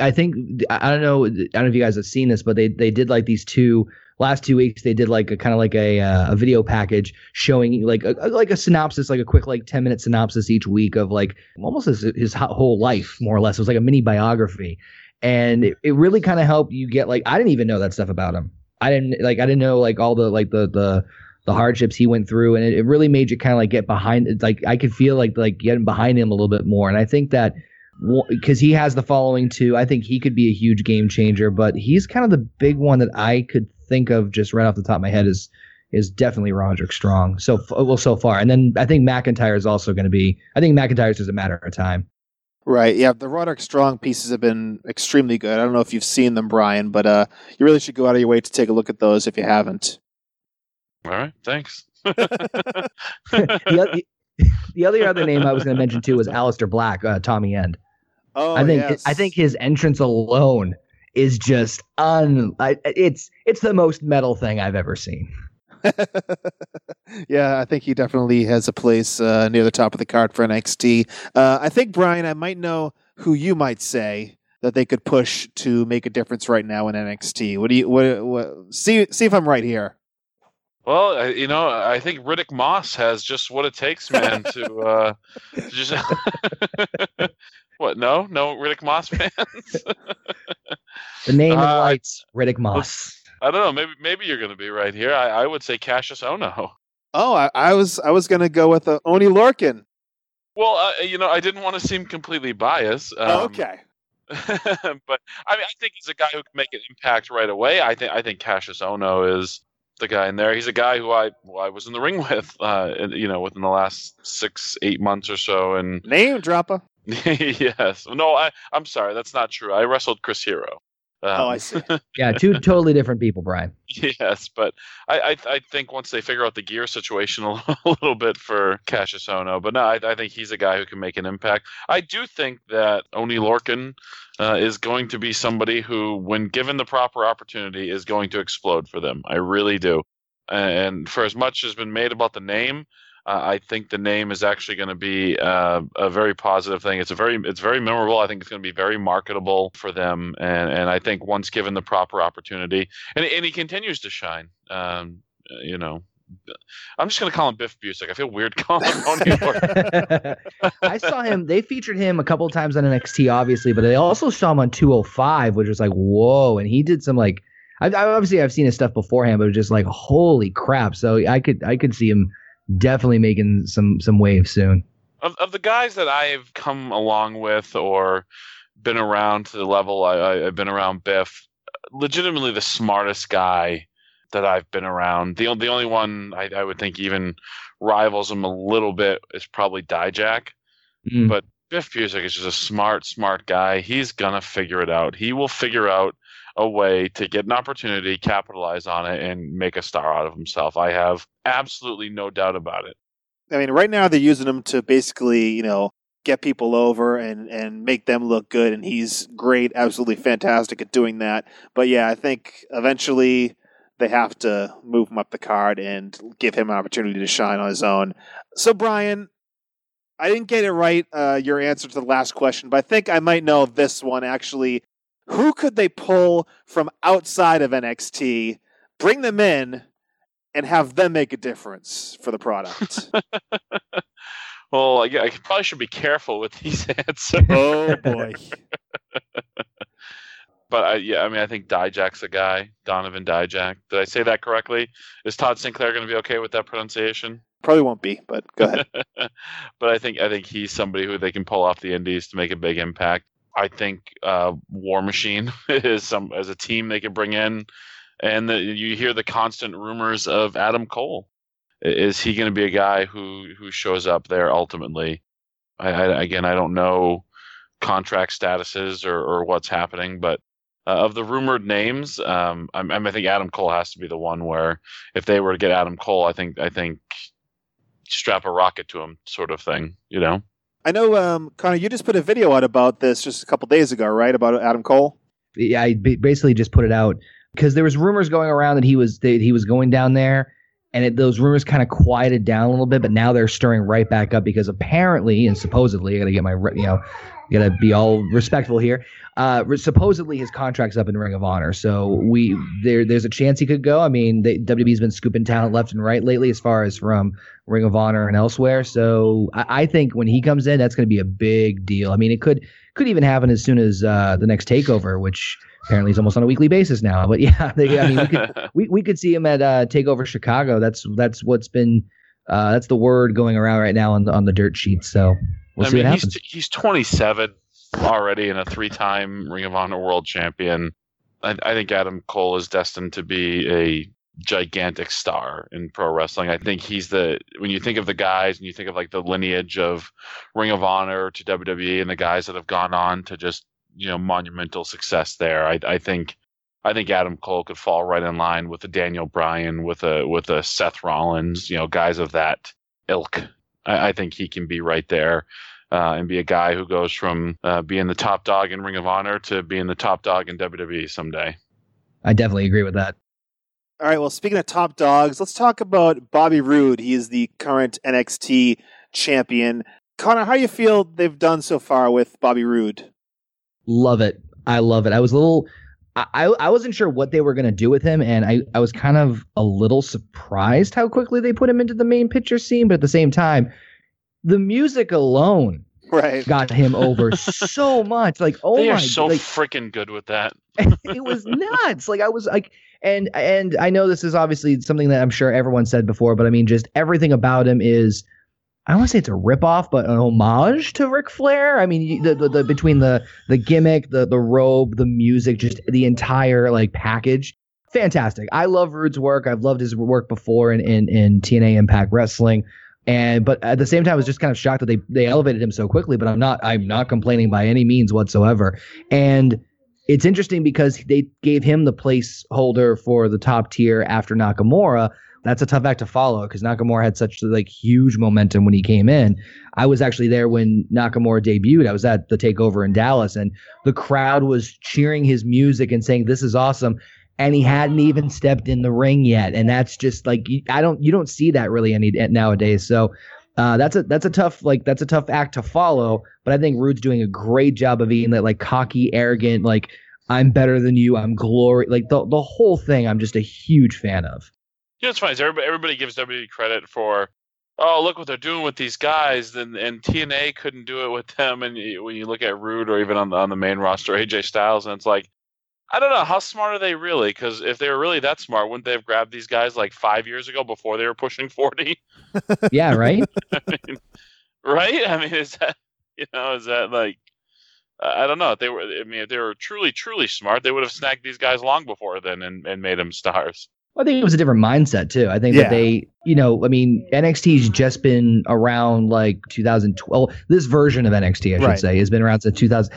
I think I don't know. I don't know if you guys have seen this, but they they did like these two last two weeks. They did like a kind of like a uh, a video package showing like a, like a synopsis, like a quick like ten minute synopsis each week of like almost his his whole life, more or less. It was like a mini biography, and it, it really kind of helped you get like I didn't even know that stuff about him. I didn't like I didn't know like all the like the the the hardships he went through, and it, it really made you kind of like get behind. Like I could feel like like getting behind him a little bit more, and I think that because he has the following too, I think he could be a huge game changer. But he's kind of the big one that I could think of just right off the top of my head is is definitely Roderick Strong. So well, so far, and then I think McIntyre is also going to be. I think McIntyre's just a matter of time. Right. Yeah. The Roderick Strong pieces have been extremely good. I don't know if you've seen them, Brian, but uh, you really should go out of your way to take a look at those if you haven't. All right, thanks. (laughs) (laughs) the, the, other other name I was going to mention too was Aleister Black, uh, Tommy End. Oh, I think yes. I think his entrance alone is just un. I, it's it's the most metal thing I've ever seen. (laughs) yeah, I think he definitely has a place uh, near the top of the card for NXT. Uh, I think Brian, I might know who you might say that they could push to make a difference right now in NXT. What do you what, what see see if I'm right here? Well, you know, I think Riddick Moss has just what it takes, man, to, (laughs) uh, to just. (laughs) what? No, no Riddick Moss (laughs) fans. the name uh, of lights, Riddick Moss. I don't know. Maybe maybe you're going to be right here. I, I would say Kassius Ohno. Oh, I, I was I was going to go with uh, Oney Lorcan. Well, uh, you know, I didn't want to seem completely biased. Um, oh, okay. but I mean, I think he's a guy who can make an impact right away. I think I think Kassius Ohno is the guy in there. He's a guy who I who I was in the ring (laughs) with, uh, you know, within the last six eight months or so. And name dropper. (laughs) yes. No, I I'm sorry, that's not true. I wrestled Chris Hero. Um, oh, I see. (laughs) yeah, two totally different people, Brian. Yes, but I, I, I think once they figure out the gear situation (laughs) a little bit for Kassius Ohno, but no, I, I think he's a guy who can make an impact. I do think that Oney Lorcan uh, is going to be somebody who, when given the proper opportunity, is going to explode for them. I really do. And for as much has been made about the name, uh, I think the name is actually going to be uh, a very positive thing. It's a very it's very memorable. I think it's going to be very marketable for them, and and I think once given the proper opportunity, and and he continues to shine. Um, you know, I'm just going to call him Biff Busick. I feel weird (laughs) calling him on. (laughs) I saw him. They featured him a couple times on NXT, obviously, but they also saw him on 205, which was like, whoa. And he did some like, I, I obviously I've seen his stuff beforehand, but it was just like, holy crap. So I could I could see him definitely making some some waves soon. Of of the guys that I've come along with or been around to the level I, I've been around Biff, legitimately the smartest guy that I've been around. The the only one I, I would think even rivals him a little bit is probably Dijak, mm. but Biff Busick is just a smart, smart guy. He's gonna figure it out. He will figure out a way to get an opportunity, capitalize on it, and make a star out of himself. I have absolutely no doubt about it. I mean, right now they're using him to basically, you know, get people over and and make them look good, and he's great, absolutely fantastic at doing that. But yeah, I think eventually they have to move him up the card and give him an opportunity to shine on his own. So, Brian, I didn't get it right, uh, your answer to the last question, but I think I might know this one actually who could they pull from outside of NXT, bring them in, and have them make a difference for the product? (laughs) Well, I, I probably should be careful with these (laughs) answers. Oh boy. (laughs) But I, yeah, I mean, I think Dijak's a guy, Donovan Dijak. Did I say that correctly? Is Todd Sinclair going to be okay with that pronunciation? Probably won't be, but go ahead. but I think I think he's somebody who they can pull off the Indies to make a big impact. I think uh, War Machine (laughs) is some as a team they can bring in, and the, you hear the constant rumors of Adam Cole. Is he going to be a guy who who shows up there ultimately? I, I, again, I don't know contract statuses or, or what's happening, but uh, of the rumored names, um, I, I think Adam Cole has to be the one where if they were to get Adam Cole, I think I think strap a rocket to him, sort of thing. You know. I know, um, Connor, you just put a video out about this just a couple days ago, right? About Adam Cole. yeah, I basically just put it out because there was rumors going around that he was that he was going down there, and it, those rumors kind of quieted down a little bit, but now they're stirring right back up because apparently and supposedly, I got to get my you know, got to be all respectful here. Uh, supposedly his contract's up in Ring of Honor, so we there there's a chance he could go. I mean, they, WWE's been scooping talent left and right lately, as far as from Ring of Honor and elsewhere. So I, I think when he comes in, that's going to be a big deal. I mean, it could could even happen as soon as uh, the next takeover, which apparently is almost on a weekly basis now. But (laughs) yeah, they, I mean, we could (laughs) we, we could see him at uh, Takeover Chicago. That's that's what's been uh, that's the word going around right now on the on the dirt sheet. So we'll I mean, he's he's 27 already and a three-time Ring of Honor World Champion. I, I think Adam Cole is destined to be a gigantic star in pro wrestling. I think he's the when you think of the guys and you think of like the lineage of Ring of Honor to WWE and the guys that have gone on to just you know monumental success there. I, I think I think Adam Cole could fall right in line with a Daniel Bryan, with a with a Seth Rollins, you know, guys of that ilk. I, I think he can be right there. Uh, and be a guy who goes from uh, being the top dog in Ring of Honor to being the top dog in WWE someday. I definitely agree with that. All right. Well, speaking of top dogs, let's talk about Bobby Roode. He is the current NXT champion. Connor, how do you feel they've done so far with Bobby Roode? Love it. I love it. I was a little. I, I I wasn't sure what they were going to do with him, and I, I was kind of a little surprised how quickly they put him into the main picture scene. But at the same time, the music alone Right. got him over (laughs) so much. Like, oh they my, are so like, freaking good with that. (laughs) it was nuts. Like I was like, and and I know this is obviously something that I'm sure everyone said before, but I mean, just everything about him is. I don't want to say it's a ripoff, but an homage to Ric Flair. I mean, the, the, the between the the gimmick, the the robe, the music, just the entire like package, fantastic. I love Roode's work. I've loved his work before in in, in TNA Impact Wrestling, and but at the same time, I was just kind of shocked that they they elevated him so quickly. But I'm not I'm not complaining by any means whatsoever. And it's interesting because they gave him the placeholder for the top tier after Nakamura. That's a tough act to follow because Nakamura had such like huge momentum when he came in. I was actually there when Nakamura debuted. I was at the takeover in Dallas, and the crowd was cheering his music and saying, "This is awesome." And he hadn't even stepped in the ring yet, and that's just like I don't you don't see that really any nowadays. So uh, that's a that's a tough like that's a tough act to follow. But I think Roode's doing a great job of being that like cocky, arrogant, like I'm better than you, I'm glory, like the the whole thing. I'm just a huge fan of. You know, it's funny. Everybody, everybody gives WWE credit for, oh, look what they're doing with these guys, and, and TNA couldn't do it with them. And you, when you look at Roode or even on the on the main roster, AJ Styles, and it's like, I don't know how smart are they really? Because if they were really that smart, wouldn't they have grabbed these guys like five years ago before they were pushing forty? (laughs) Yeah, right. (laughs) I mean, right? I mean, is that you know, is that like? I I don't know. If they were, I mean, if they were truly, truly smart, they would have snagged these guys long before then and, and made them stars. I think it was a different mindset too. I think Yeah. that they, you know, I mean, NXT's just been around like 2012. This version of NXT, I should Right. say, has been around since 2000.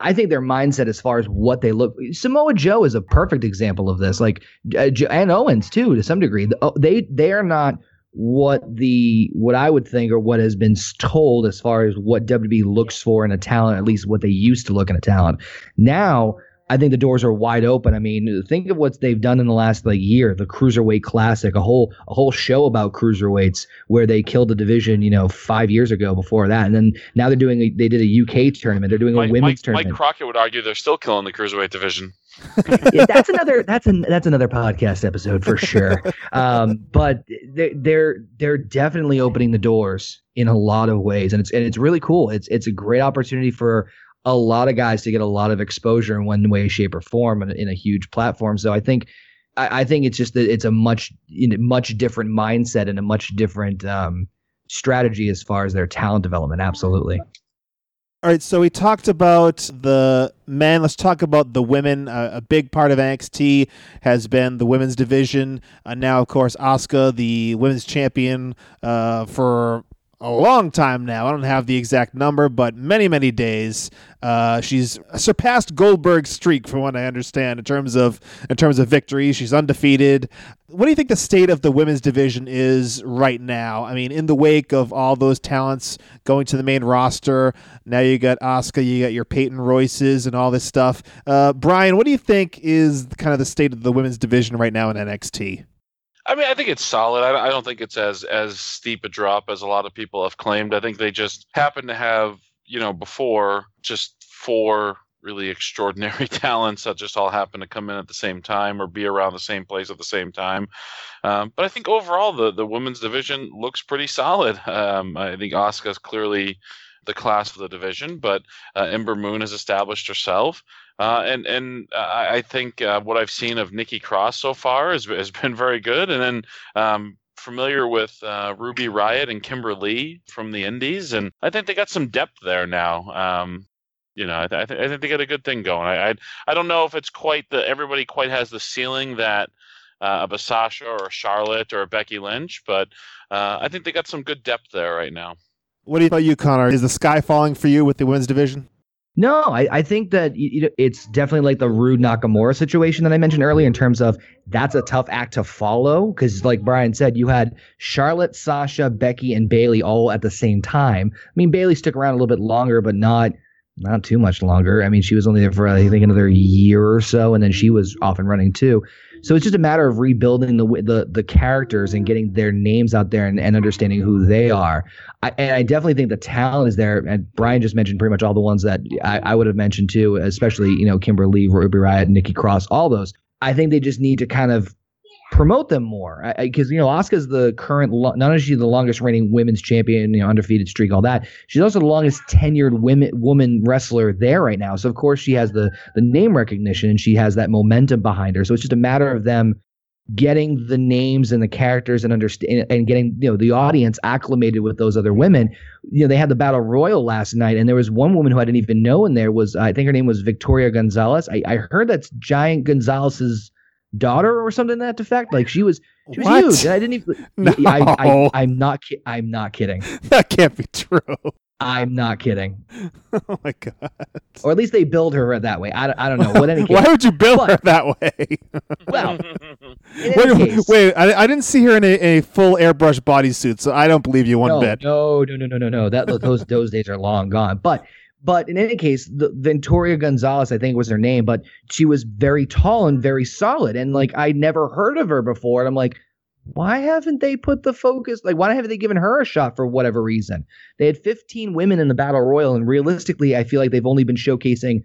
I think their mindset, as far as what they look, Samoa Joe is a perfect example of this. Like, uh, and Owens too, to some degree. Oh, They they are not what the what I would think or what has been told as far as what WWE looks for in a talent, at least what they used to look in a talent. Now I think the doors are wide open. I mean, think of what they've done in the last like year, the Cruiserweight Classic, a whole a whole show about cruiserweights where they killed the division, you know, five years ago before that, and then now they're doing a, they did a UK tournament, they're doing a Mike, women's Mike, tournament. Mike Crockett would argue they're still killing the cruiserweight division. (laughs) Yeah, that's another that's an that's another podcast episode for sure. Um, but they're they're they're definitely opening the doors in a lot of ways, and it's and it's really cool. It's it's a great opportunity for a lot of guys to get a lot of exposure in one way, shape, or form in, in a huge platform. So I think I, I think it's just that it's a much you know, much different mindset and a much different um, strategy as far as their talent development. Absolutely. All right, so we talked about the men. Let's talk about the women. Uh, a big part of NXT has been the women's division. Uh, now, of course, Asuka, the women's champion uh, for a long time now. I don't have the exact number, but many, many days. Uh, she's surpassed Goldberg's streak, from what I understand, in terms of in terms of victories. She's undefeated. What do you think the state of the women's division is right now? I mean, in the wake of all those talents going to the main roster, now you got Asuka, you got your Peyton Royces, and all this stuff. Uh, Brian, what do you think is kind of the state of the women's division right now in NXT? I mean, I think it's solid. I, I don't think it's as as steep a drop as a lot of people have claimed. I think they just happen to have, you know, before just four really extraordinary (laughs) talents that just all happen to come in at the same time or be around the same place at the same time. Um, but I think overall the the women's division looks pretty solid. Um, I think Asuka's clearly the class of the division, but uh, Ember Moon has established herself. Uh, and and uh, I think uh, what I've seen of Nikki Cross so far has, has been very good. And then um, familiar with uh, Ruby Riot and Kimber Lee from the Indies, and I think they got some depth there now. Um, you know, I, th- I, th- I think they got a good thing going. I, I I don't know if it's quite the everybody quite has the ceiling that uh, of a Sasha or a Charlotte or a Becky Lynch, but uh, I think they got some good depth there right now. What do you about you, Connor? Is the sky falling for you with the women's division? No, I, I think that it's definitely like the Roode Nakamura situation that I mentioned earlier in terms of that's a tough act to follow because, like Brian said, you had Charlotte, Sasha, Becky, and Bayley all at the same time. I mean, Bayley stuck around a little bit longer, but not not too much longer. I mean, she was only there for I think another year or so, and then she was off and running too. So it's just a matter of rebuilding the the the characters and getting their names out there and, and understanding who they are. I, and I definitely think the talent is there. And Brian just mentioned pretty much all the ones that I, I would have mentioned too, especially you know Kimber Lee, Ruby Riot, Nikki Cross, all those. I think they just need to kind of promote them more because you know Asuka's the current not only is she the longest reigning women's champion, you know, undefeated streak, all that. She's also the longest tenured women woman wrestler there right now. So of course she has the the name recognition and she has that momentum behind her. So it's just a matter of them getting the names and the characters and understand and getting you know the audience acclimated with those other women. You know they had the battle royal last night, and there was one woman who I didn't even know in there was I think her name was Victoria Gonzalez. I, I heard that's Giant Gonzalez's daughter or something to that effect. Like she was she was What? huge. And I didn't even. (laughs) No. I, I, I'm not. ki- I'm not kidding. (laughs) That can't be true. I'm not kidding. (laughs) Oh my god. Or at least they build her that way. I, don't- I don't know. What any case, Why would you build her that way? well, wait, case, wait I, I didn't see her in a, a full airbrush bodysuit, so I don't believe you one no, bit. No, no, no, no, no, no. That those those days are long gone. But but in any case, the Ventoria Gonzalez, I think was her name, but she was very tall and very solid, and like I never heard of her before, and I'm like. Why haven't they put the focus? Like, why haven't they given her a shot for whatever reason? They had 15 women in the battle royal, and realistically, I feel like they've only been showcasing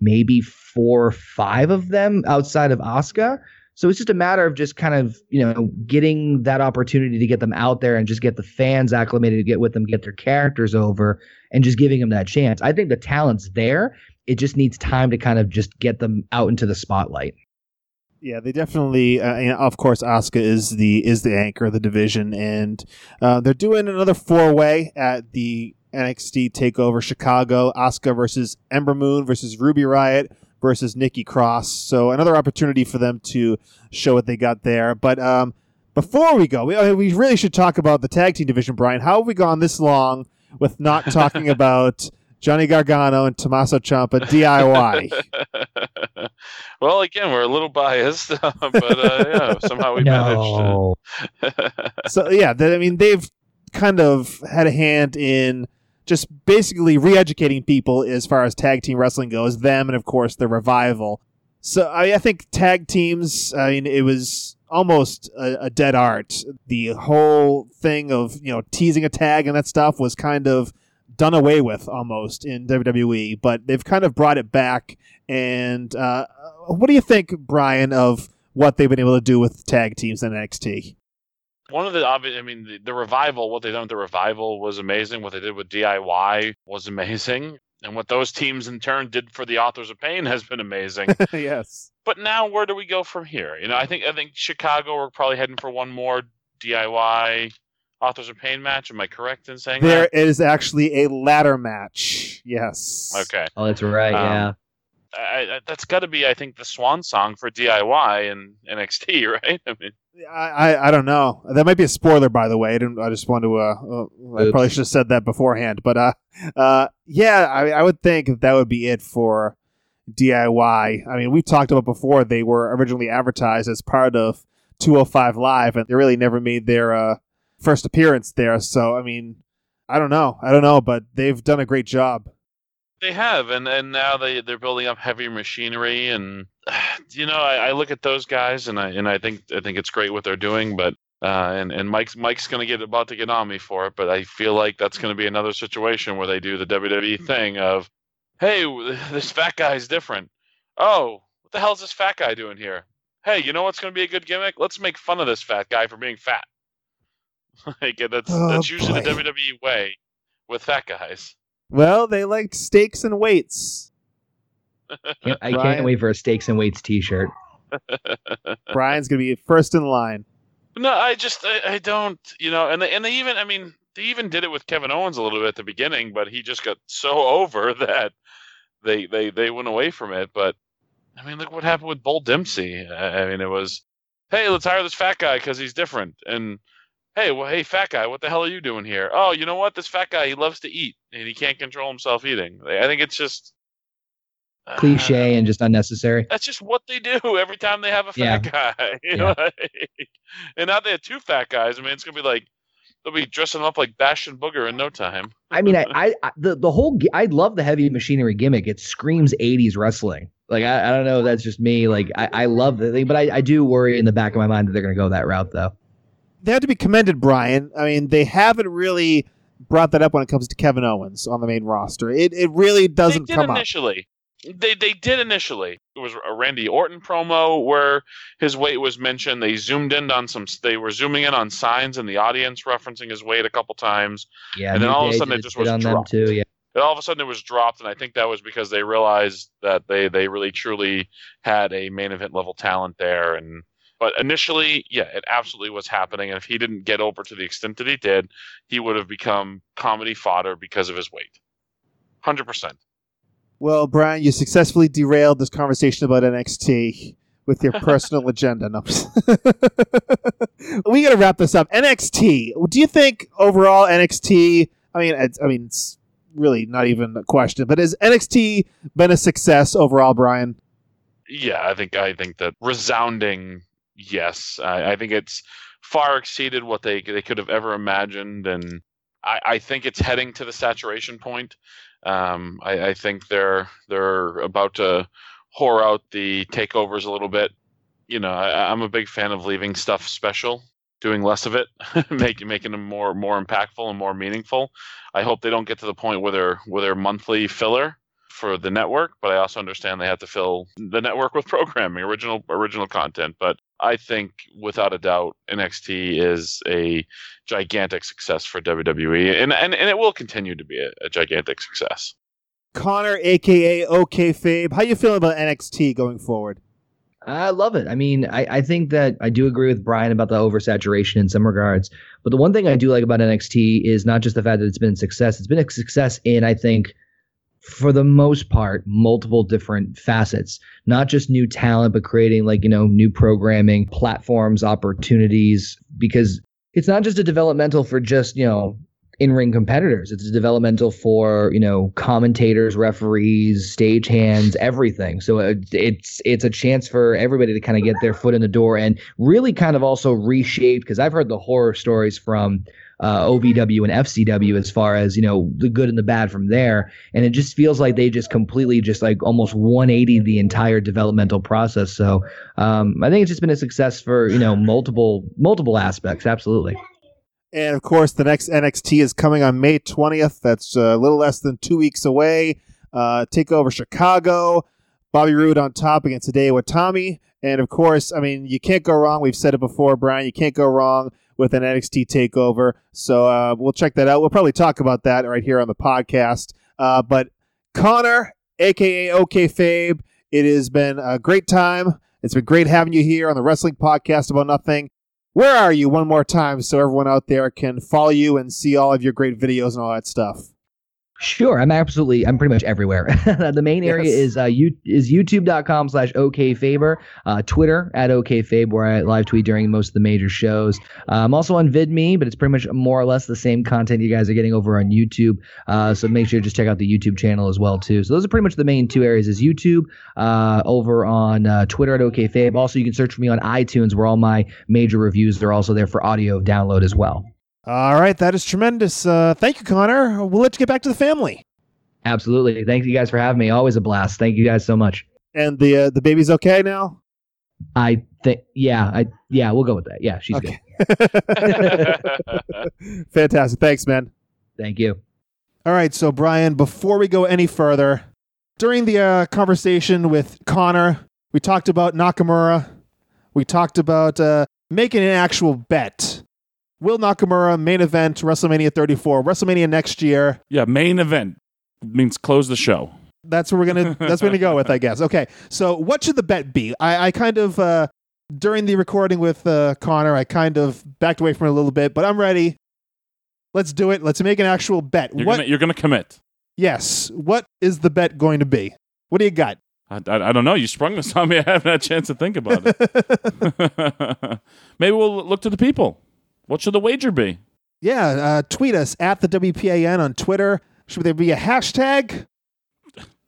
maybe four or five of them outside of Asuka. So it's just a matter of just kind of, you know, getting that opportunity to get them out there and just get the fans acclimated to get with them, get their characters over, and just giving them that chance. I think the talent's there. It just needs time to kind of just get them out into the spotlight. Yeah, they definitely. Uh, and of course, Asuka is the is the anchor of the division, and uh, they're doing another four way at the NXT Takeover Chicago. Asuka versus Ember Moon versus Ruby Riot versus Nikki Cross. So another opportunity for them to show what they got there. But um, before we go, we, I mean, we really should talk about the tag team division. Brian, how have we gone this long with not talking (laughs) about Johnny Gargano and Tommaso Ciampa DIY? (laughs) well, again, we're a little biased, (laughs) but uh, yeah, somehow we no. managed. so yeah, they, I mean they've kind of had a hand in just basically re-educating people as far as tag team wrestling goes. Them and of course the revival. So I, I think tag teams. I mean, it was almost a, a dead art. The whole thing of you know teasing a tag and that stuff was kind of done away with almost in WWE, but they've kind of brought it back. And uh, what do you think, Brian, of what they've been able to do with tag teams in NXT? One of the obvious, I mean, the, the revival, what they done with the revival was amazing. What they did with DIY was amazing. And what those teams in turn did for the authors of pain has been amazing. (laughs) yes. But now where do we go from here? You know, I think I think Chicago we're probably heading for one more DIY authors of pain match. Am I correct in saying There that? is actually a ladder match. Yes. Okay. Oh, that's right. Um, yeah. I, I, that's got to be, I think, the swan song for DIY and NXT, (laughs) right? I mean, I, I, I don't know. That might be a spoiler, by the way. I, didn't, I just wanted to. Uh, uh, I probably should have said that beforehand. But uh, uh, yeah, I, I would think that would be it for DIY. I mean, we've talked about before. They were originally advertised as part of 205 Live, and they really never made their uh, first appearance there. So, I mean, I don't know. I don't know, but they've done a great job. They have, and and now they they're building up heavy machinery, and (sighs) you know I, I look at those guys, and I and I think I think it's great what they're doing, but uh, and and Mike's Mike's gonna get about to get on me for it, but I feel like that's gonna be another situation where they do the WWE thing of, hey, (laughs) this fat guy's different. Oh, what the hell is this fat guy doing here? Hey, you know what's gonna be a good gimmick? Let's make fun of this fat guy for being fat. (laughs) like that's Oh, that's usually the. WWE way with fat guys. Well, they like steaks and weights. (laughs) Can't- I Brian? can't wait for a Steaks and Weights T-shirt. (laughs) Brian's going to be first in line. No, I just I, I don't you know, and they and they even I mean they even did it with Kevin Owens a little bit at the beginning, but he just got so over (laughs) that they they they went away from it. But I mean, look what happened with Bull Dempsey. I, I mean, it was hey, let's hire this fat guy because he's different, and hey, well, hey, fat guy, what the hell are you doing here? Oh, you know what? This fat guy, he loves to eat and he can't control himself eating. I think it's just uh, Cliche and just unnecessary. that's just what they do (laughs) every time they have a Yeah. fat guy. (laughs) Yeah. and now they have two fat guys. I mean, it's gonna be like they'll be dressing up like Bastion Booger in no time. I mean, I, (laughs) I, I the the whole I love the heavy machinery gimmick. It screams '80s wrestling. Like I, I don't know, that's just me. Like I, I love the thing, but I, I do worry in the back of my mind that they're going to go that route, though. They have to be commended, Brian. I mean, they haven't really brought that up when it comes to Kevin Owens on the main roster. It it really doesn't they did come up. initially. They they did initially. It was a Randy Orton promo where his weight was mentioned. They zoomed in on some. They were zooming in on signs in the audience referencing his weight a couple times. Yeah, And then all of a sudden it just hit was on them dropped. too. Yeah, And all of a sudden it was dropped, and I think that was because they realized that they they really truly had a main event level talent there. And but initially, yeah, it absolutely was happening. And if he didn't get over to the extent that he did, he would have become comedy fodder because of his weight. Hundred percent. Well, Brian, you successfully derailed this conversation about NXT with your personal (laughs) agenda. No. (laughs) we got to wrap this up. NXT. Do you think overall NXT? I mean, it's, I mean, it's really not even a question. But has NXT been a success overall, Brian? Yeah, I think I think that resounding yes. I, I think it's far exceeded what they they could have ever imagined, and I, I think it's heading to the saturation point. Um, I, I think they're they're about to whore out the takeovers a little bit. You know, I, I'm a big fan of leaving stuff special, doing less of it, (laughs) making making them more more impactful and more meaningful. I hope they don't get to the point where they're where they're monthly filler for the network, but I also understand they have to fill the network with programming, original original content. But I think without a doubt NXT is a gigantic success for WWE and and, and it will continue to be a, a gigantic success. Connor, aka okfabe, how you feeling about NXT going forward? I love it. I mean, I, I think that I do agree with Brian about the oversaturation in some regards. But the one thing I do like about NXT is not just the fact that it's been a success, it's been a success in, I think, for the most part, multiple different facets, not just new talent, but creating like, you know, new programming, platforms, opportunities, because it's not just a developmental for just, you know, in-ring competitors. It's a developmental for, you know, commentators, referees, stagehands, everything. So it, it's it's a chance for everybody to kind of get their foot in the door and really kind of also reshape because I've heard the horror stories from uh, OVW and FCW as far as you know the good and the bad from there, and it just feels like they just completely just like almost 180 the entire developmental process. So um, I think it's just been a success for you know multiple multiple aspects. Absolutely. And of course, the next NXT is coming on May 20th. That's a little less than two weeks away. Uh, take over Chicago. Bobby Roode on top against Hideo Itami. And of course, I mean, you can't go wrong. We've said it before, Brian. You can't go wrong with an NXT takeover. So uh, we'll check that out. We'll probably talk about that right here on the podcast. Uh, but Connor, aka okfabe, it has been a great time. It's been great having you here on the Wrestling Podcast About Nothing. Where are you one more time so everyone out there can follow you and see all of your great videos and all that stuff? Sure, I'm absolutely, I'm pretty much everywhere. (laughs) the main area Yes. is uh, you is youtube.com slash okfaber, uh, Twitter at okfabe, where I live tweet during most of the major shows. Uh, I'm also on VidMe, but it's pretty much more or less the same content you guys are getting over on YouTube. Uh, so make sure to just check out the YouTube channel as well too. So those are pretty much the main two areas: is YouTube, uh, over on uh, Twitter at okfabe. Also, you can search for me on iTunes, where all my major reviews are also there for audio download as well. All right, that is tremendous. Uh, thank you, Connor. We'll let you get back to the family. Absolutely. Thank you guys for having me. Always a blast. Thank you guys so much. And the uh, the baby's okay now. I think, yeah, I yeah, we'll go with that. Yeah, she's Okay. good. (laughs) Fantastic. Thanks, man. Thank you. All right, so Brian, before we go any further, during the uh, conversation with Connor, we talked about Nakamura. We talked about uh, making an actual bet. Will Nakamura main event WrestleMania 34, WrestleMania next year? Yeah, main event means close the show. That's what we're gonna. that's what we're gonna go with, I guess. Okay, so what should the bet be? I, I kind of uh, during the recording with uh, Connor, I kind of backed away from it a little bit, but I'm ready. Let's do it. Let's make an actual bet. You're what? gonna you're gonna commit. yes. What is the bet going to be? What do you got? I, I, I don't know. You sprung this on me. (laughs) I haven't had a chance to think about it. (laughs) (laughs) Maybe we'll look to the people. What should the wager be? Yeah, uh, tweet us at the WPAN on Twitter. Should there be a hashtag?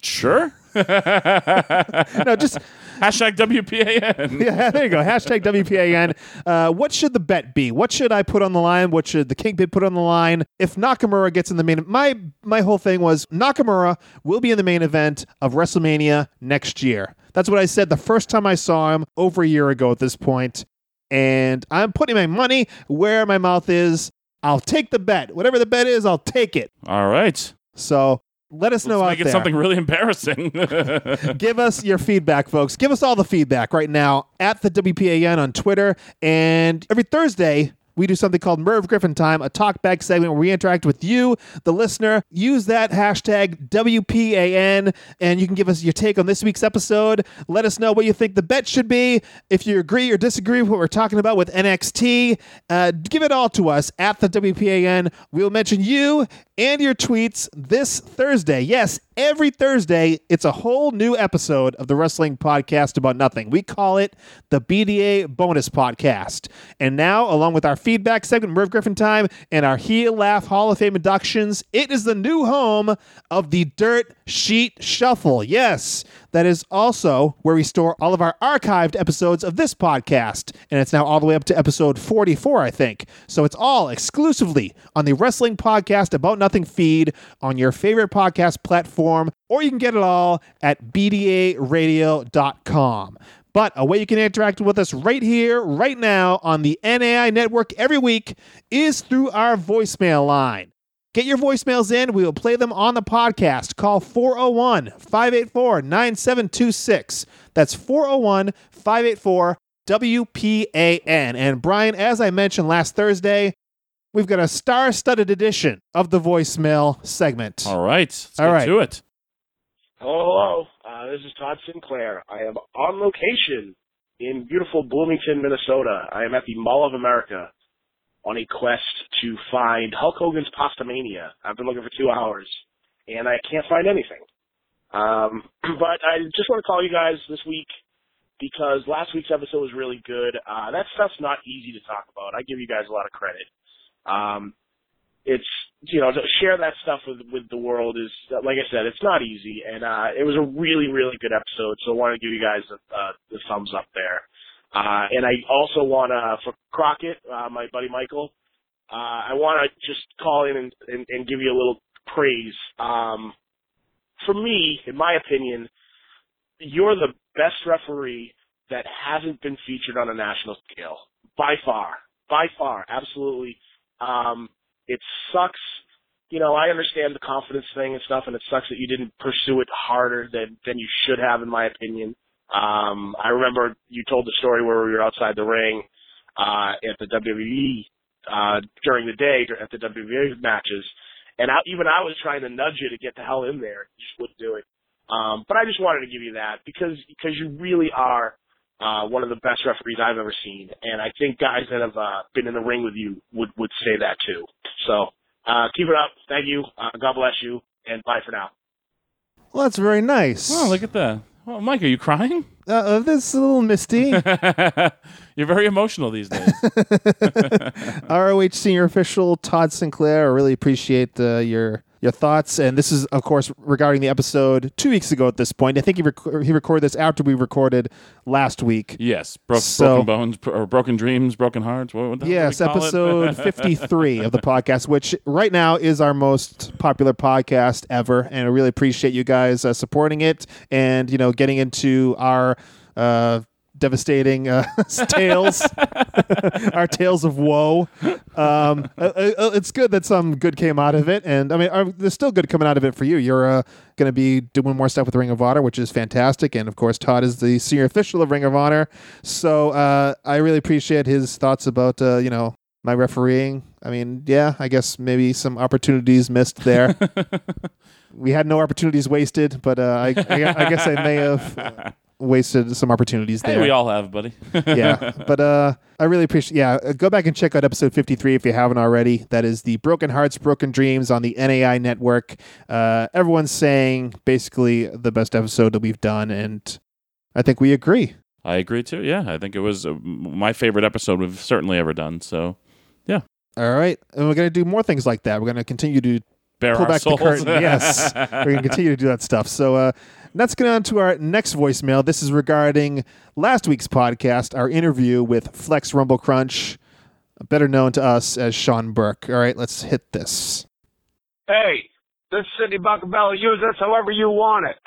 Sure. (laughs) No, just Hashtag WPAN. (laughs) yeah, there you go. Hashtag WPAN. Uh, what should the bet be? What should I put on the line? What should the Kingpin put on the line? If Nakamura gets in the main, my my whole thing was Nakamura will be in the main event of WrestleMania next year. That's what I said the first time I saw him over a year ago at this point. And I'm putting my money where my mouth is. I'll take the bet. Whatever the bet is, I'll take it. All right. So let us know Let's out make it there. something really embarrassing. (laughs) Give us your feedback, folks. Give us all the feedback right now at the WPAN on Twitter. And every Thursday, we do something called Merv Griffin Time, a talkback segment where we interact with you, the listener. Use that hashtag WPAN, and you can give us your take on this week's episode. Let us know what you think the bet should be. If you agree or disagree with what we're talking about with NXT, uh, give it all to us at the WPAN. We'll mention you and your tweets this Thursday. Yes, every Thursday, it's a whole new episode of the Wrestling Podcast About Nothing. We call it the BDA Bonus Podcast. And now, along with our feedback segment, Merv Griffin Time, and our Heel Laugh Hall of Fame inductions, it is the new home of the Dirt Sheet Shuffle. Yes, that is also where we store all of our archived episodes of this podcast. And it's now all the way up to episode 44, I think. So it's all exclusively on the Wrestling Podcast About Nothing feed on your favorite podcast platform, or you can get it all at bdaradio.com. But a way you can interact with us right here, right now on the NAI network every week is through our voicemail line. Get your voicemails in. We will play them on the podcast. Call 401 584 9726. That's 401 584 WPAN. And Brian, as I mentioned last Thursday, we've got a star studded edition of the voicemail segment. All right. Let's All get right. to it. Hello, hello. Uh, this is Todd Sinclair. I am on location in beautiful Bloomington, Minnesota. I am at the Mall of America on a quest to find Hulk Hogan's Pastamania. I've been looking for two hours, and I can't find anything. Um, (clears throat) but I just want to call you guys this week because last week's episode was really good. Uh, that stuff's not easy to talk about. I give you guys a lot of credit. Um, it's you know to share that stuff with with the world is like I said, it's not easy, and uh, it was a really really good episode. So I want to give you guys a, uh, the thumbs up there. Uh, and I also want to for Crockett, uh, my buddy Michael. uh, I want to just call in and, and, and give you a little praise. Um, for me, in my opinion, you're the best referee that hasn't been featured on a national scale by far, by far, absolutely. Um, it sucks. You know, I understand the confidence thing and stuff, and it sucks that you didn't pursue it harder than than you should have, in my opinion. Um, I remember you told the story where we were outside the ring uh, at the WWE uh, during the day at the WWE matches, and I, even I was trying to nudge you to get the hell in there. You just wouldn't do it. Um, but I just wanted to give you that because because you really are uh, one of the best referees I've ever seen, and I think guys that have uh, been in the ring with you would would say that too. So uh, keep it up. Thank you. Uh, God bless you, and bye for now. Well, that's very nice. Oh, look at that. Oh, Mike, are you crying? Uh, uh, this is a little misty. (laughs) You're very emotional these days. (laughs) ROH senior official Todd Sinclair, I really appreciate uh, your your thoughts. And this is, of course, regarding the episode two weeks ago. At this point, I think he rec- he recorded this after we recorded last week. yes, bro- So- broken bones, or broken dreams, broken hearts. What, what Yes, do we it? episode (laughs) 53 of the podcast, which right now is our most popular podcast ever. And I really appreciate you guys uh, supporting it and, you know, getting into our uh, devastating uh, (laughs) tales, (laughs) our tales of woe. Um, uh, uh, it's good that some good came out of it. And I mean, uh, there's still good coming out of it for you. You're uh, going to be doing more stuff with Ring of Honor, which is fantastic. And of course, Todd is the senior official of Ring of Honor. So uh, I really appreciate his thoughts about, uh, you know, my refereeing. I mean, yeah, I guess maybe some opportunities missed there. (laughs) we had no opportunities wasted, but uh, I, I, I guess I may have uh, wasted some opportunities Hey, there we all have, buddy. (laughs) yeah, but uh, I really appreciate. Yeah, uh, go back and check out episode fifty three if you haven't already. That is the Broken Hearts, Broken Dreams on the NAI network. Uh, everyone's saying basically the best episode that we've done, and I think we agree. I agree too. Yeah, I think it was uh, my favorite episode we've certainly ever done. So yeah. All right, and we're gonna do more things like that. We're gonna continue to bare pull back souls. the curtain. yes, (laughs) we're gonna continue to do that stuff. So uh, let's get on to our next voicemail. This is regarding last week's podcast, our interview with Flex Rumble Crunch, better known to us as Sean Burke. All right, let's hit this. Hey, this is Sidney Bacabella, use this however you want it.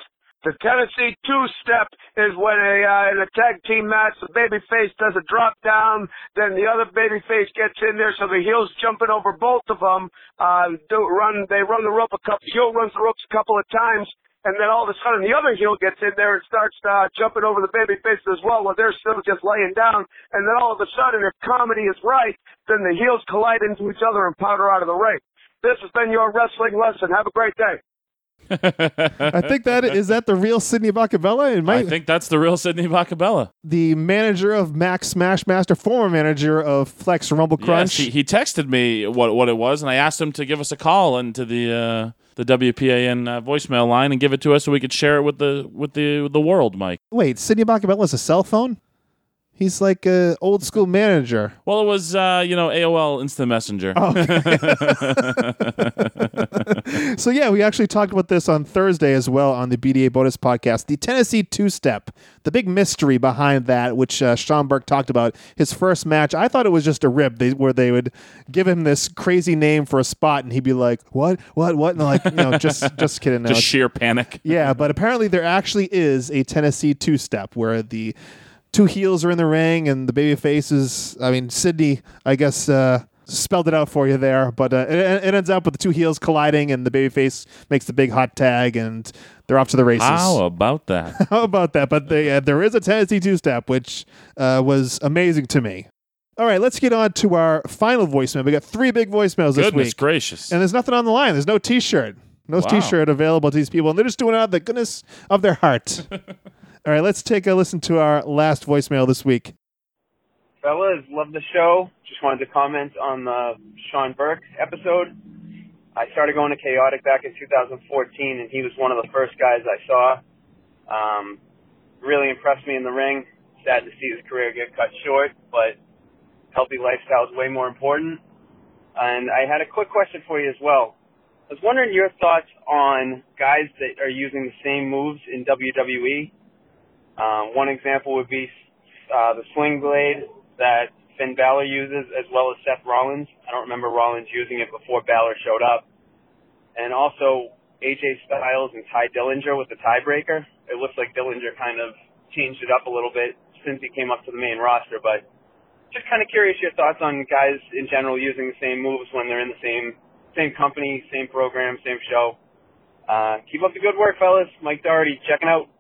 The Tennessee two-step is when a uh, in a tag team match, the babyface does a drop down, then the other babyface gets in there, so the heel's jumping over both of them. Uh, do run, they run the rope a couple, heel runs the ropes a couple of times, and then all of a sudden the other heel gets in there and starts uh, jumping over the babyface as well, while they're still just laying down. And then all of a sudden, if comedy is right, then the heels collide into each other and powder out of the ring. This has been your wrestling lesson. Have a great day. I think that is that the real Sidney Bacabella. It I think that's the real Sidney Bacabella. the manager of Max Smashmaster, former manager of Flex Rumble Crunch. Yes, he, he texted me what what it was, and I asked him to give us a call into the uh, the WPAN uh, voicemail line and give it to us so we could share it with the with the the world, Mike. Wait, Sidney Bacabella is a cell phone? He's like a old school manager. Well, it was uh, you know AOL Instant Messenger. Oh, (laughs) so yeah, we actually talked about this on Thursday as well on the BDA bonus podcast. The Tennessee two step, the big mystery behind that, which uh, Sean Burke talked about. His first match, I thought it was just a rib they, where they would give him this crazy name for a spot, and he'd be like, "What? What? What?" And like, you know, just (laughs) just kidding. No, Just sheer panic. yeah, but apparently there actually is a Tennessee two step where the two heels are in the ring and the baby faces. I mean, Sydney, I guess, uh, spelled it out for you there, but uh, it, it ends up with the two heels colliding and the baby face makes the big hot tag and they're off to the races. How about that? (laughs) How about that? But they, uh, there is a Tennessee two step, which uh, was amazing to me. All right, let's get on to our final voicemail. We got three big voicemails this Goodness week. gracious! And there's nothing on the line. There's no T-shirt. No Wow. T-shirt available to these people, and they're just doing it out of the goodness of their heart. (laughs) All right, let's take a listen to our last voicemail this week. Fellas, love the show. Just wanted to comment on the Sean Burke episode. I started going to Chaotic back in 2014, and he was one of the first guys I saw. Um, really impressed me in the ring. Sad to see his career get cut short, but healthy lifestyle is way more important. And I had a quick question for you as well. I was wondering your thoughts on guys that are using the same moves in WWE. Um, one example would be uh, the sling blade that Finn Balor uses, as well as Seth Rollins. I don't remember Rollins using it before Balor showed up. And also AJ Styles and Tye Dillinger with the tiebreaker. It looks like Dillinger kind of changed it up a little bit since he came up to the main roster, but just kind of curious your thoughts on guys in general using the same moves when they're in the same same company, same program, same show. Uh, keep up the good work, fellas. Mike Doherty, checking out.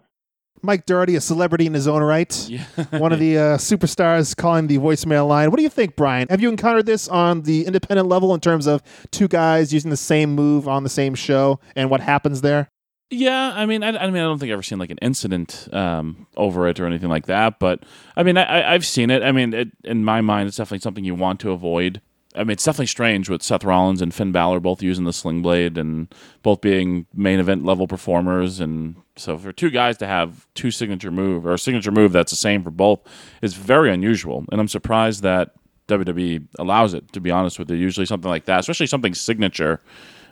Mike Doherty, a celebrity in his own right, (laughs) one of the uh, superstars calling the voicemail line. What do you think, Brian? Have you encountered this on the independent level in terms of two guys using the same move on the same show and what happens there? Yeah, I mean, I, I mean, I don't think I've ever seen like an incident um, over it or anything like that. But I mean, I, I've seen it. I mean, it, in my mind, it's definitely something you want to avoid. I mean, it's definitely strange with Seth Rollins and Finn Balor both using the sling blade and both being main event level performers. And so for two guys to have two signature move or a signature move that's the same for both is very unusual. And I'm surprised that WWE allows it, to be honest with you. Usually something like that, especially something signature,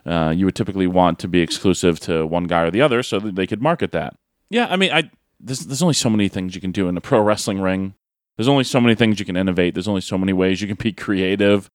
uh, you would typically want to be exclusive to one guy or the other so that they could market that. Yeah, I mean, I there's, there's only so many things you can do in a pro wrestling ring. There's only so many things you can innovate. There's only so many ways you can be creative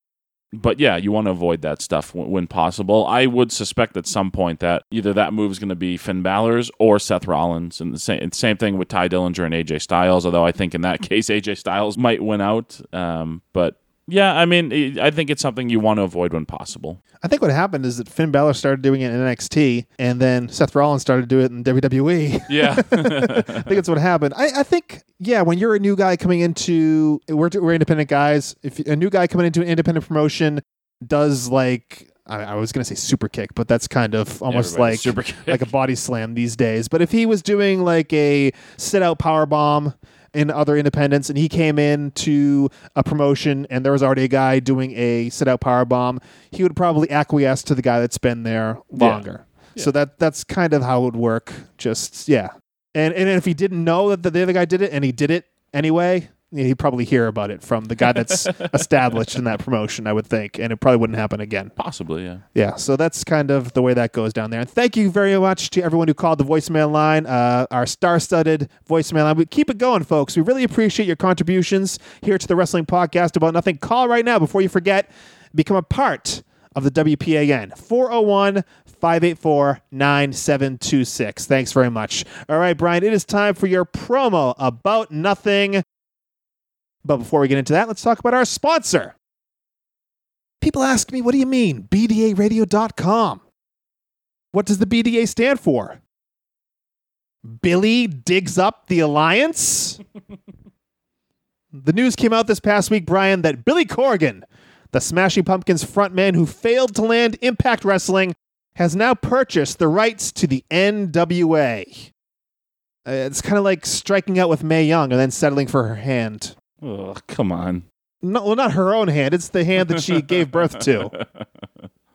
but yeah, you want to avoid that stuff when, possible. I would suspect at some point that either that move is going to be Finn Balor's or Seth Rollins, and the same same thing with Tye Dillinger and AJ Styles. Although I think in that (laughs) case AJ Styles might win out, um, but yeah, I mean, I think it's something you want to avoid when possible. I think what happened is that Finn Balor started doing it in NXT, and then Seth Rollins started to do it in WWE. Yeah, (laughs) I think that's what happened. I, I, think, yeah, when you're a new guy coming into, we're, we're independent guys. If a new guy coming into an independent promotion does like I, I was going to say super kick, but that's kind of almost like super kick. like a body slam these days. But if he was doing like a sit out power bomb in other independents and he came in to a promotion and there was already a guy doing a sit out power bomb, he would probably acquiesce to the guy that's been there longer. Yeah. So that that's kind of how it would work. Just yeah. And and if he didn't know that the other guy did it and he did it anyway, yeah, he'd probably hear about it from the guy that's (laughs) established in that promotion, I would think, and it probably wouldn't happen again. Possibly, yeah. Yeah, so that's kind of the way that goes down there. And thank you very much to everyone who called the voicemail line, uh, our star-studded voicemail line. We keep it going, folks. We really appreciate your contributions here to the Wrestling Podcast About Nothing. Call right now before you forget. Become a part of the WPAN. 401 584 9726. Thanks very much. All right, Brian, it is time for your promo about nothing. But before we get into that, let's talk about our sponsor. People ask me, what do you mean, BDARadio.com? What does the BDA stand for? Billy digs up the alliance? (laughs) the news came out this past week, Brian, that Billy Corgan, the Smashing Pumpkins frontman who failed to land Impact Wrestling, has now purchased the rights to the NWA. Uh, it's kind of like striking out with Mae Young and then settling for her hand. Oh, come on. No, well, not her own hand. It's the hand that she gave birth to. (laughs)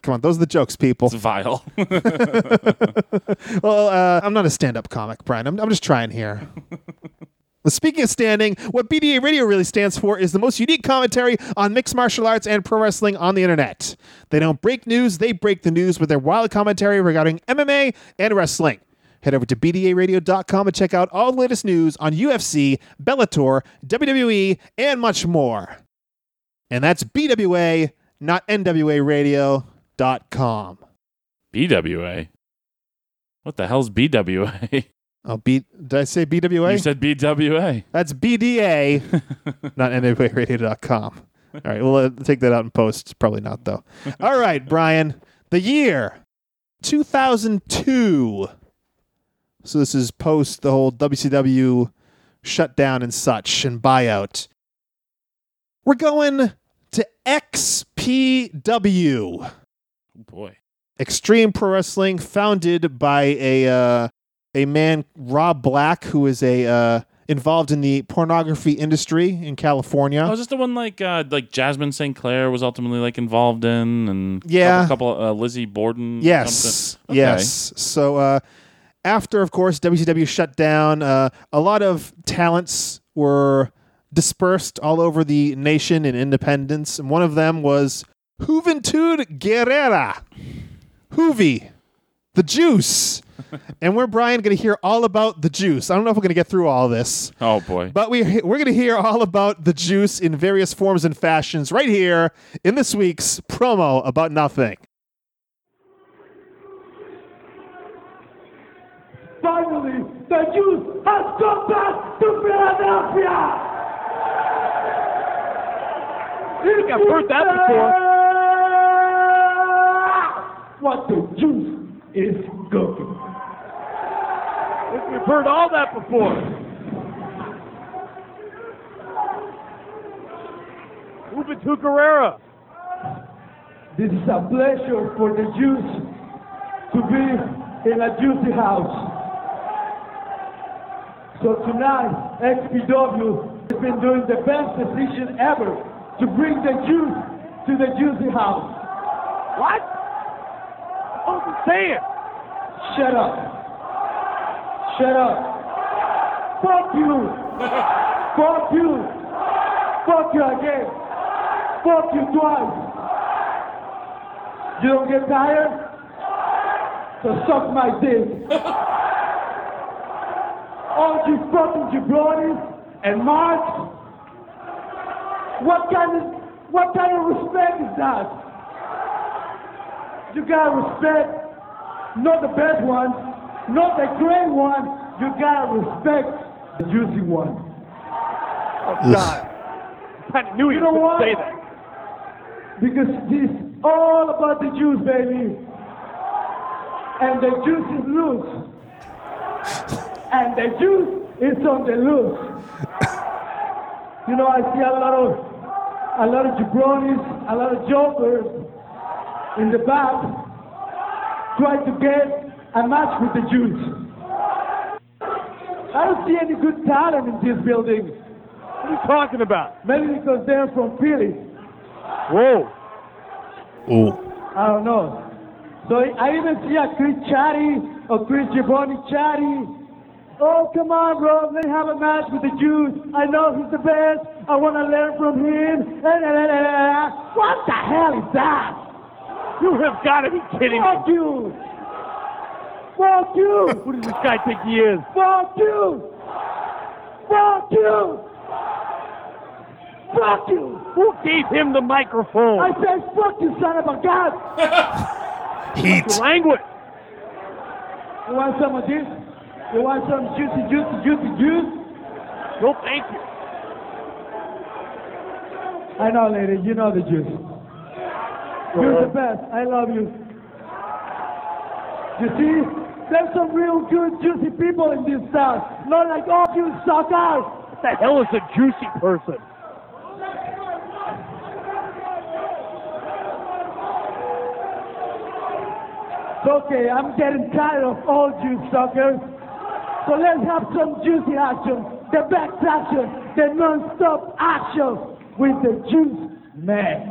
Come on, those are the jokes, people. It's vile. (laughs) well, uh, I'm not a stand-up comic, Brian. I'm, I'm just trying here. (laughs) Well, Speaking of standing, what BDA Radio really stands for is the most unique commentary on mixed martial arts and pro wrestling on the internet. They don't break news, they break the news with their wild commentary regarding MMA and wrestling. Head over to BDARadio.com and check out all the latest news on UFC, Bellator, WWE, and much more. And that's BWA, not NWARadio.com. BWA. What the hell's BWA? (laughs) Oh, B, did I say BWA? You said BWA. That's BDA, (laughs) not NWARadio.com. All right, we'll uh, take that out in post. Probably not, though. All right, Brian. The year 2002. So this is post the whole WCW shutdown and such and buyout. We're going to XPW. Oh boy. Extreme Pro Wrestling, founded by a uh, a man Rob Black, who is a uh, involved in the pornography industry in California. Oh, is this the one like uh, like Jasmine St. Clair was ultimately like involved in, and Yeah. a couple, couple uh, Lizzie Borden. Yes, something? Okay. yes. So uh, after, of course, WCW shut down, uh, a lot of talents were dispersed all over the nation in independence, and one of them was Juventud Guerrera, Juvi, the Juice. (laughs) and we're Brian going to hear all about the juice. I don't know if we're going to get through all this. Oh boy. But we we're going to hear all about the juice in various forms and fashions right here in this week's promo about nothing. Finally, the juice has come back to Philadelphia! I think I've heard that before. What the juice is cooking. I think We've heard all that before. Juventud Guerrera. This is a pleasure for the Jews to be in a juicy house. So tonight, XPW has been doing the best decision ever to bring the Jews to the juicy house. What? What was he saying? Shut up. Shut up. Fuck you. (laughs) Fuck you. Fuck you again. Fuck you twice. You don't get tired? So suck my dick. (laughs) All you fucking jabronis and marks. What kind of what kind of respect is that? You gotta respect not the best one, not the great one. You gotta respect the juicy one. Oh God. I kind of knew You you know were what? going to say that. Because this all about the Jews, baby. And the juice is loose. (laughs) And the juice is on the loose. You know, I see a lot of a lot of jabronis, a lot of jokers in the back try to get a match with the Jews. I don't see any good talent in this building. What are you talking about? Maybe because they're from Philly. Whoa. Oh. I don't know. So I even see a Chris Chatty or Chris Giovanni Chatty. Oh, come on, bro. Let's have a match with the Jews. I know he's the best. I want to learn from him. La, la, la. What the hell is that? You have got to be kidding me. Fuck you. Fuck you. Who does this guy think he is? Fuck you. Fuck you. Fuck you. Who gave him the microphone? I said, fuck you, son of a gun. (laughs) Heat. Language. You want some of this? You want some juicy, juicy, juicy juice? No, thank you. I know, lady. You know the juice. You're the best. I love you. You see, there's some real good, juicy people in this town. Not like all you suckers. What the hell is a juicy person? It's okay. I'm getting tired of all you suckers. So let's have some juicy action. The best action. The non-stop action with the juice man.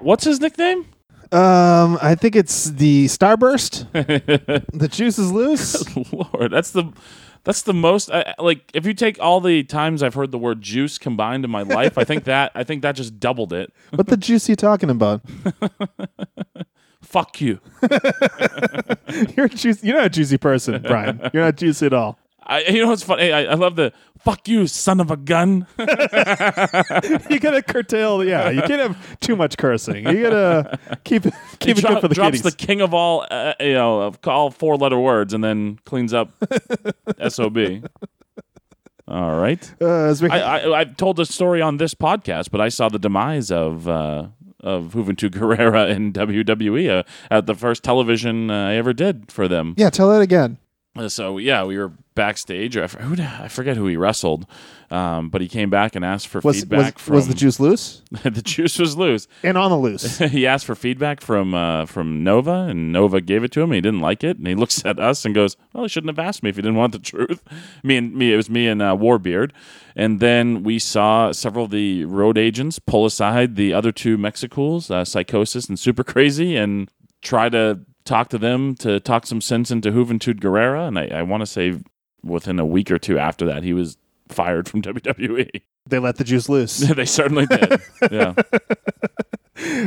What's his nickname? Um, I think it's the Starburst. (laughs) the juice is loose. (laughs) Lord, that's the that's the most I, I- like if you take all the times I've heard the word juice combined in my life, I think that I think that just doubled it. what the juice are you talking about? (laughs) Fuck you. (laughs) You're a juicy. You're not a juicy person, Brian. You're not juicy at all. I, you know what's funny? I, I love the fuck you, son of a gun. (laughs) You gotta curtail. Yeah, you can't have too much cursing. You gotta keep it keep it dro- good for the drops kiddies. the king of all, uh, you know, of all four letter words, and then cleans up (laughs) sob. All right. Uh, as we- I, I I've told this story on this podcast, but I saw the demise of uh, of Juventud Guerrera in WWE uh, at the first television uh, I ever did for them. yeah, tell that again. Uh, So yeah, we were backstage. I, I forget who he wrestled, um, but he came back and asked for Was was, feedback. from, was the juice loose (laughs) the juice was loose. and on the loose? (laughs) he asked for feedback from uh, from Nova, and Nova gave it to him. And he didn't like it, and he (laughs) looks at us and goes, "Well, he shouldn't have asked me if he didn't want the truth." Me and me, it was me and uh, Warbeard, and then we saw several of the road agents pull aside the other two Mexicools, uh, Psychosis and Super Crazy, and try to talk to them to talk some sense into Juventud Guerrera. And I, I want to say within a week or two after that, he was fired from (laughs) WWE. They let the juice loose. (laughs) they certainly did. Yeah. (laughs)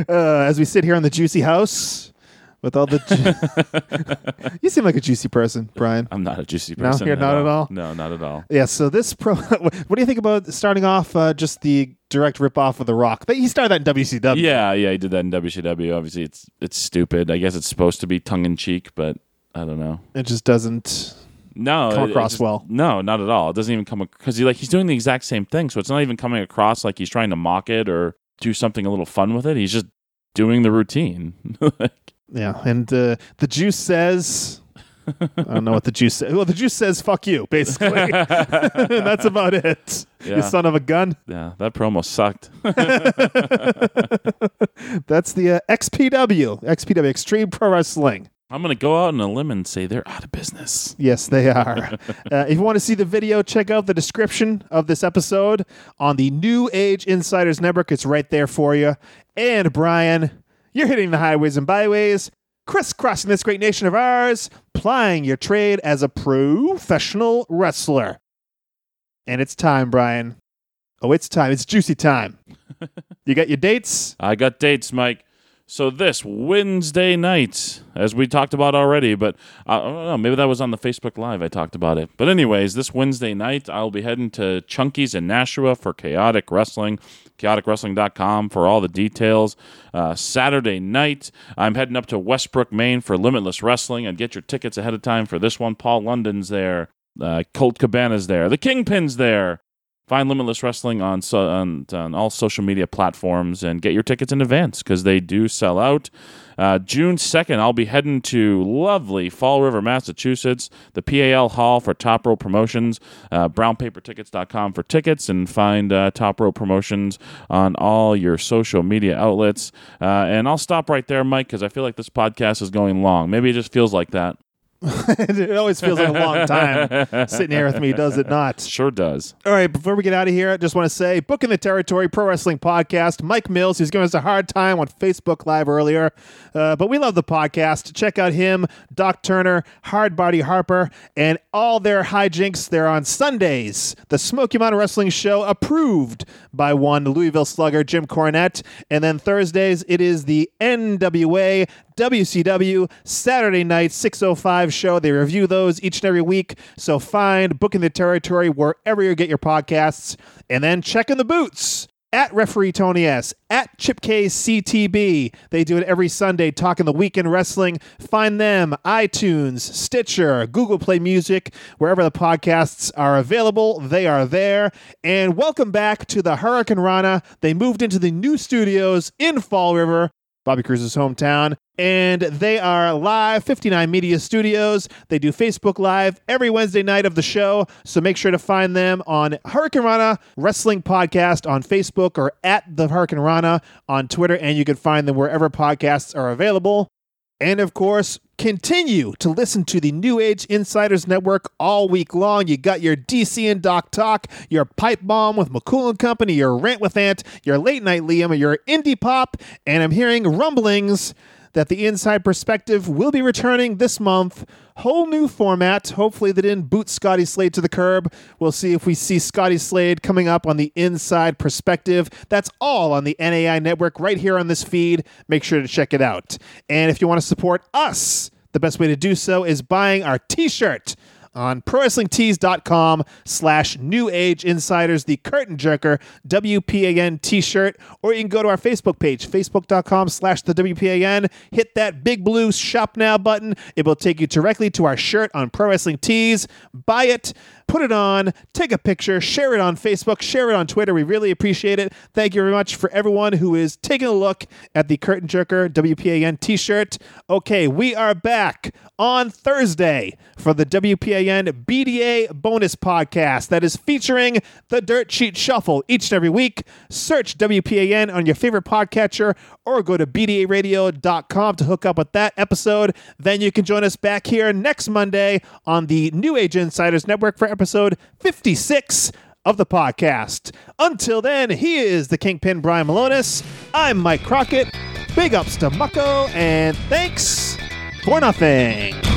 Uh, as we sit here in the juicy house, with all the. Ju- (laughs) you seem like a juicy person, Brian. I'm not a juicy No, person. you're not at all? No, not at all. Yeah, so this pro. (laughs) what do you think about starting off uh, just the direct rip off of The Rock? He started that in WCW. Yeah, yeah, he did that in WCW. Obviously, it's it's stupid. I guess it's supposed to be tongue in cheek, but I don't know. It just doesn't. No, Come across just- well. No, not at all. It doesn't even come because he like he's doing the exact same thing, so it's not even coming across like he's trying to mock it or do something a little fun with it. He's just doing the routine. (laughs) Yeah, and uh, the juice says. I don't know what the juice says. Well, the juice says "fuck you," basically. (laughs) That's about it. Yeah. You son of a gun. yeah, that promo sucked. (laughs) That's the uh, XPW, XPW Extreme Pro Wrestling. I'm gonna go out on a limb and say they're out of business. Yes, they are. (laughs) uh, if you want to see the video, check out the description of this episode on the New Age Insiders Network. It's right there for you. And Brian, you're hitting the highways and byways, crisscrossing this great nation of ours, plying your trade as a professional wrestler. And it's time, Brian. Oh, it's time. It's juicy time. (laughs) you got your dates? I got dates, Mike. So this Wednesday night, as we talked about already, but I don't know, maybe that was on the Facebook Live. I talked about it. But anyways, this Wednesday night, I'll be heading to Chunky's in Nashua for Chaotic Wrestling. ChaoticWrestling.com for all the details. Uh, Saturday night, I'm heading up to Westbrook, Maine for Limitless Wrestling. And get your tickets ahead of time for this one. Paul London's there. Uh, Colt Cabana's there. The Kingpin's there. Find Limitless Wrestling on, so, on on all social media platforms and get your tickets in advance because they do sell out. Uh, June 2nd, I'll be heading to lovely Fall River, Massachusetts, the PAL Hall for Top Rope Promotions, uh, brownpapertickets.com for tickets, and find uh, Top Rope Promotions on all your social media outlets. Uh, and I'll stop right there, Mike, because I feel like this podcast is going long. Maybe it just feels like that. (laughs) it always feels like a long time sitting here with me, does it not? Sure does. All right, before we get out of here, I just want to say, Booking the Territory Pro Wrestling Podcast, Mike Mills, who's giving us a hard time on Facebook Live earlier, uh, but we love the podcast. Check out him, Doc Turner, Hard Body Harper, and all their hijinks. They're on Sundays. The Smoky Mountain Wrestling Show, approved by one Louisville slugger, Jim Cornette. And then Thursdays, it is the NWA WCW Saturday night 605 show. They review those each and every week. So find Booking the Territory wherever you get your podcasts. And then check in the boots at referee Tony S, at Chip K CTB. They do it every Sunday, talking the weekend wrestling. Find them iTunes, Stitcher, Google Play Music, wherever the podcasts are available. They are there. And welcome back to the Hurricane Rana. They moved into the new studios in Fall River. Bobby Cruz's hometown. And they are live, 59 Media Studios. They do Facebook Live every Wednesday night of the show. So make sure to find them on Hurricane Rana Wrestling Podcast on Facebook or at the Hurricane Rana on Twitter. And you can find them wherever podcasts are available. And of course, continue to listen to the New Age Insiders Network all week long. You got your DC and Doc Talk, your Pipe Bomb with McCool and Company, your Rant with Ant, your Late Night Liam, your Indie Pop, and I'm hearing rumblings that the Inside Perspective will be returning this month. Whole new format. Hopefully, they didn't boot Scotty Slade to the curb. We'll see if we see Scotty Slade coming up on the Inside Perspective. That's all on the NAI network right here on this feed. Make sure to check it out. And if you want to support us, the best way to do so is buying our t shirt on prowrestlingtees.com slash new age insiders the curtain jerker wpan t-shirt or you can go to our facebook page facebook.com slash the wpan hit that big blue shop now button it will take you directly to our shirt on pro wrestling tees buy it put it on, take a picture, share it on Facebook, share it on Twitter. We really appreciate it. Thank you very much for everyone who is taking a look at the Curtain Jerker WPAN t shirt. Okay, we are back on Thursday for the WPAN BDA bonus podcast that is featuring the Dirt Sheet Shuffle each and every week. Search WPAN on your favorite podcatcher or go to BDARadio.com to hook up with that episode. Then you can join us back here next Monday on the New Age Insiders Network for episode 56 of the podcast. Until then, he is the Kingpin Brian Milonas. I'm Mike Crockett. Big ups to Mucko, and thanks for nothing.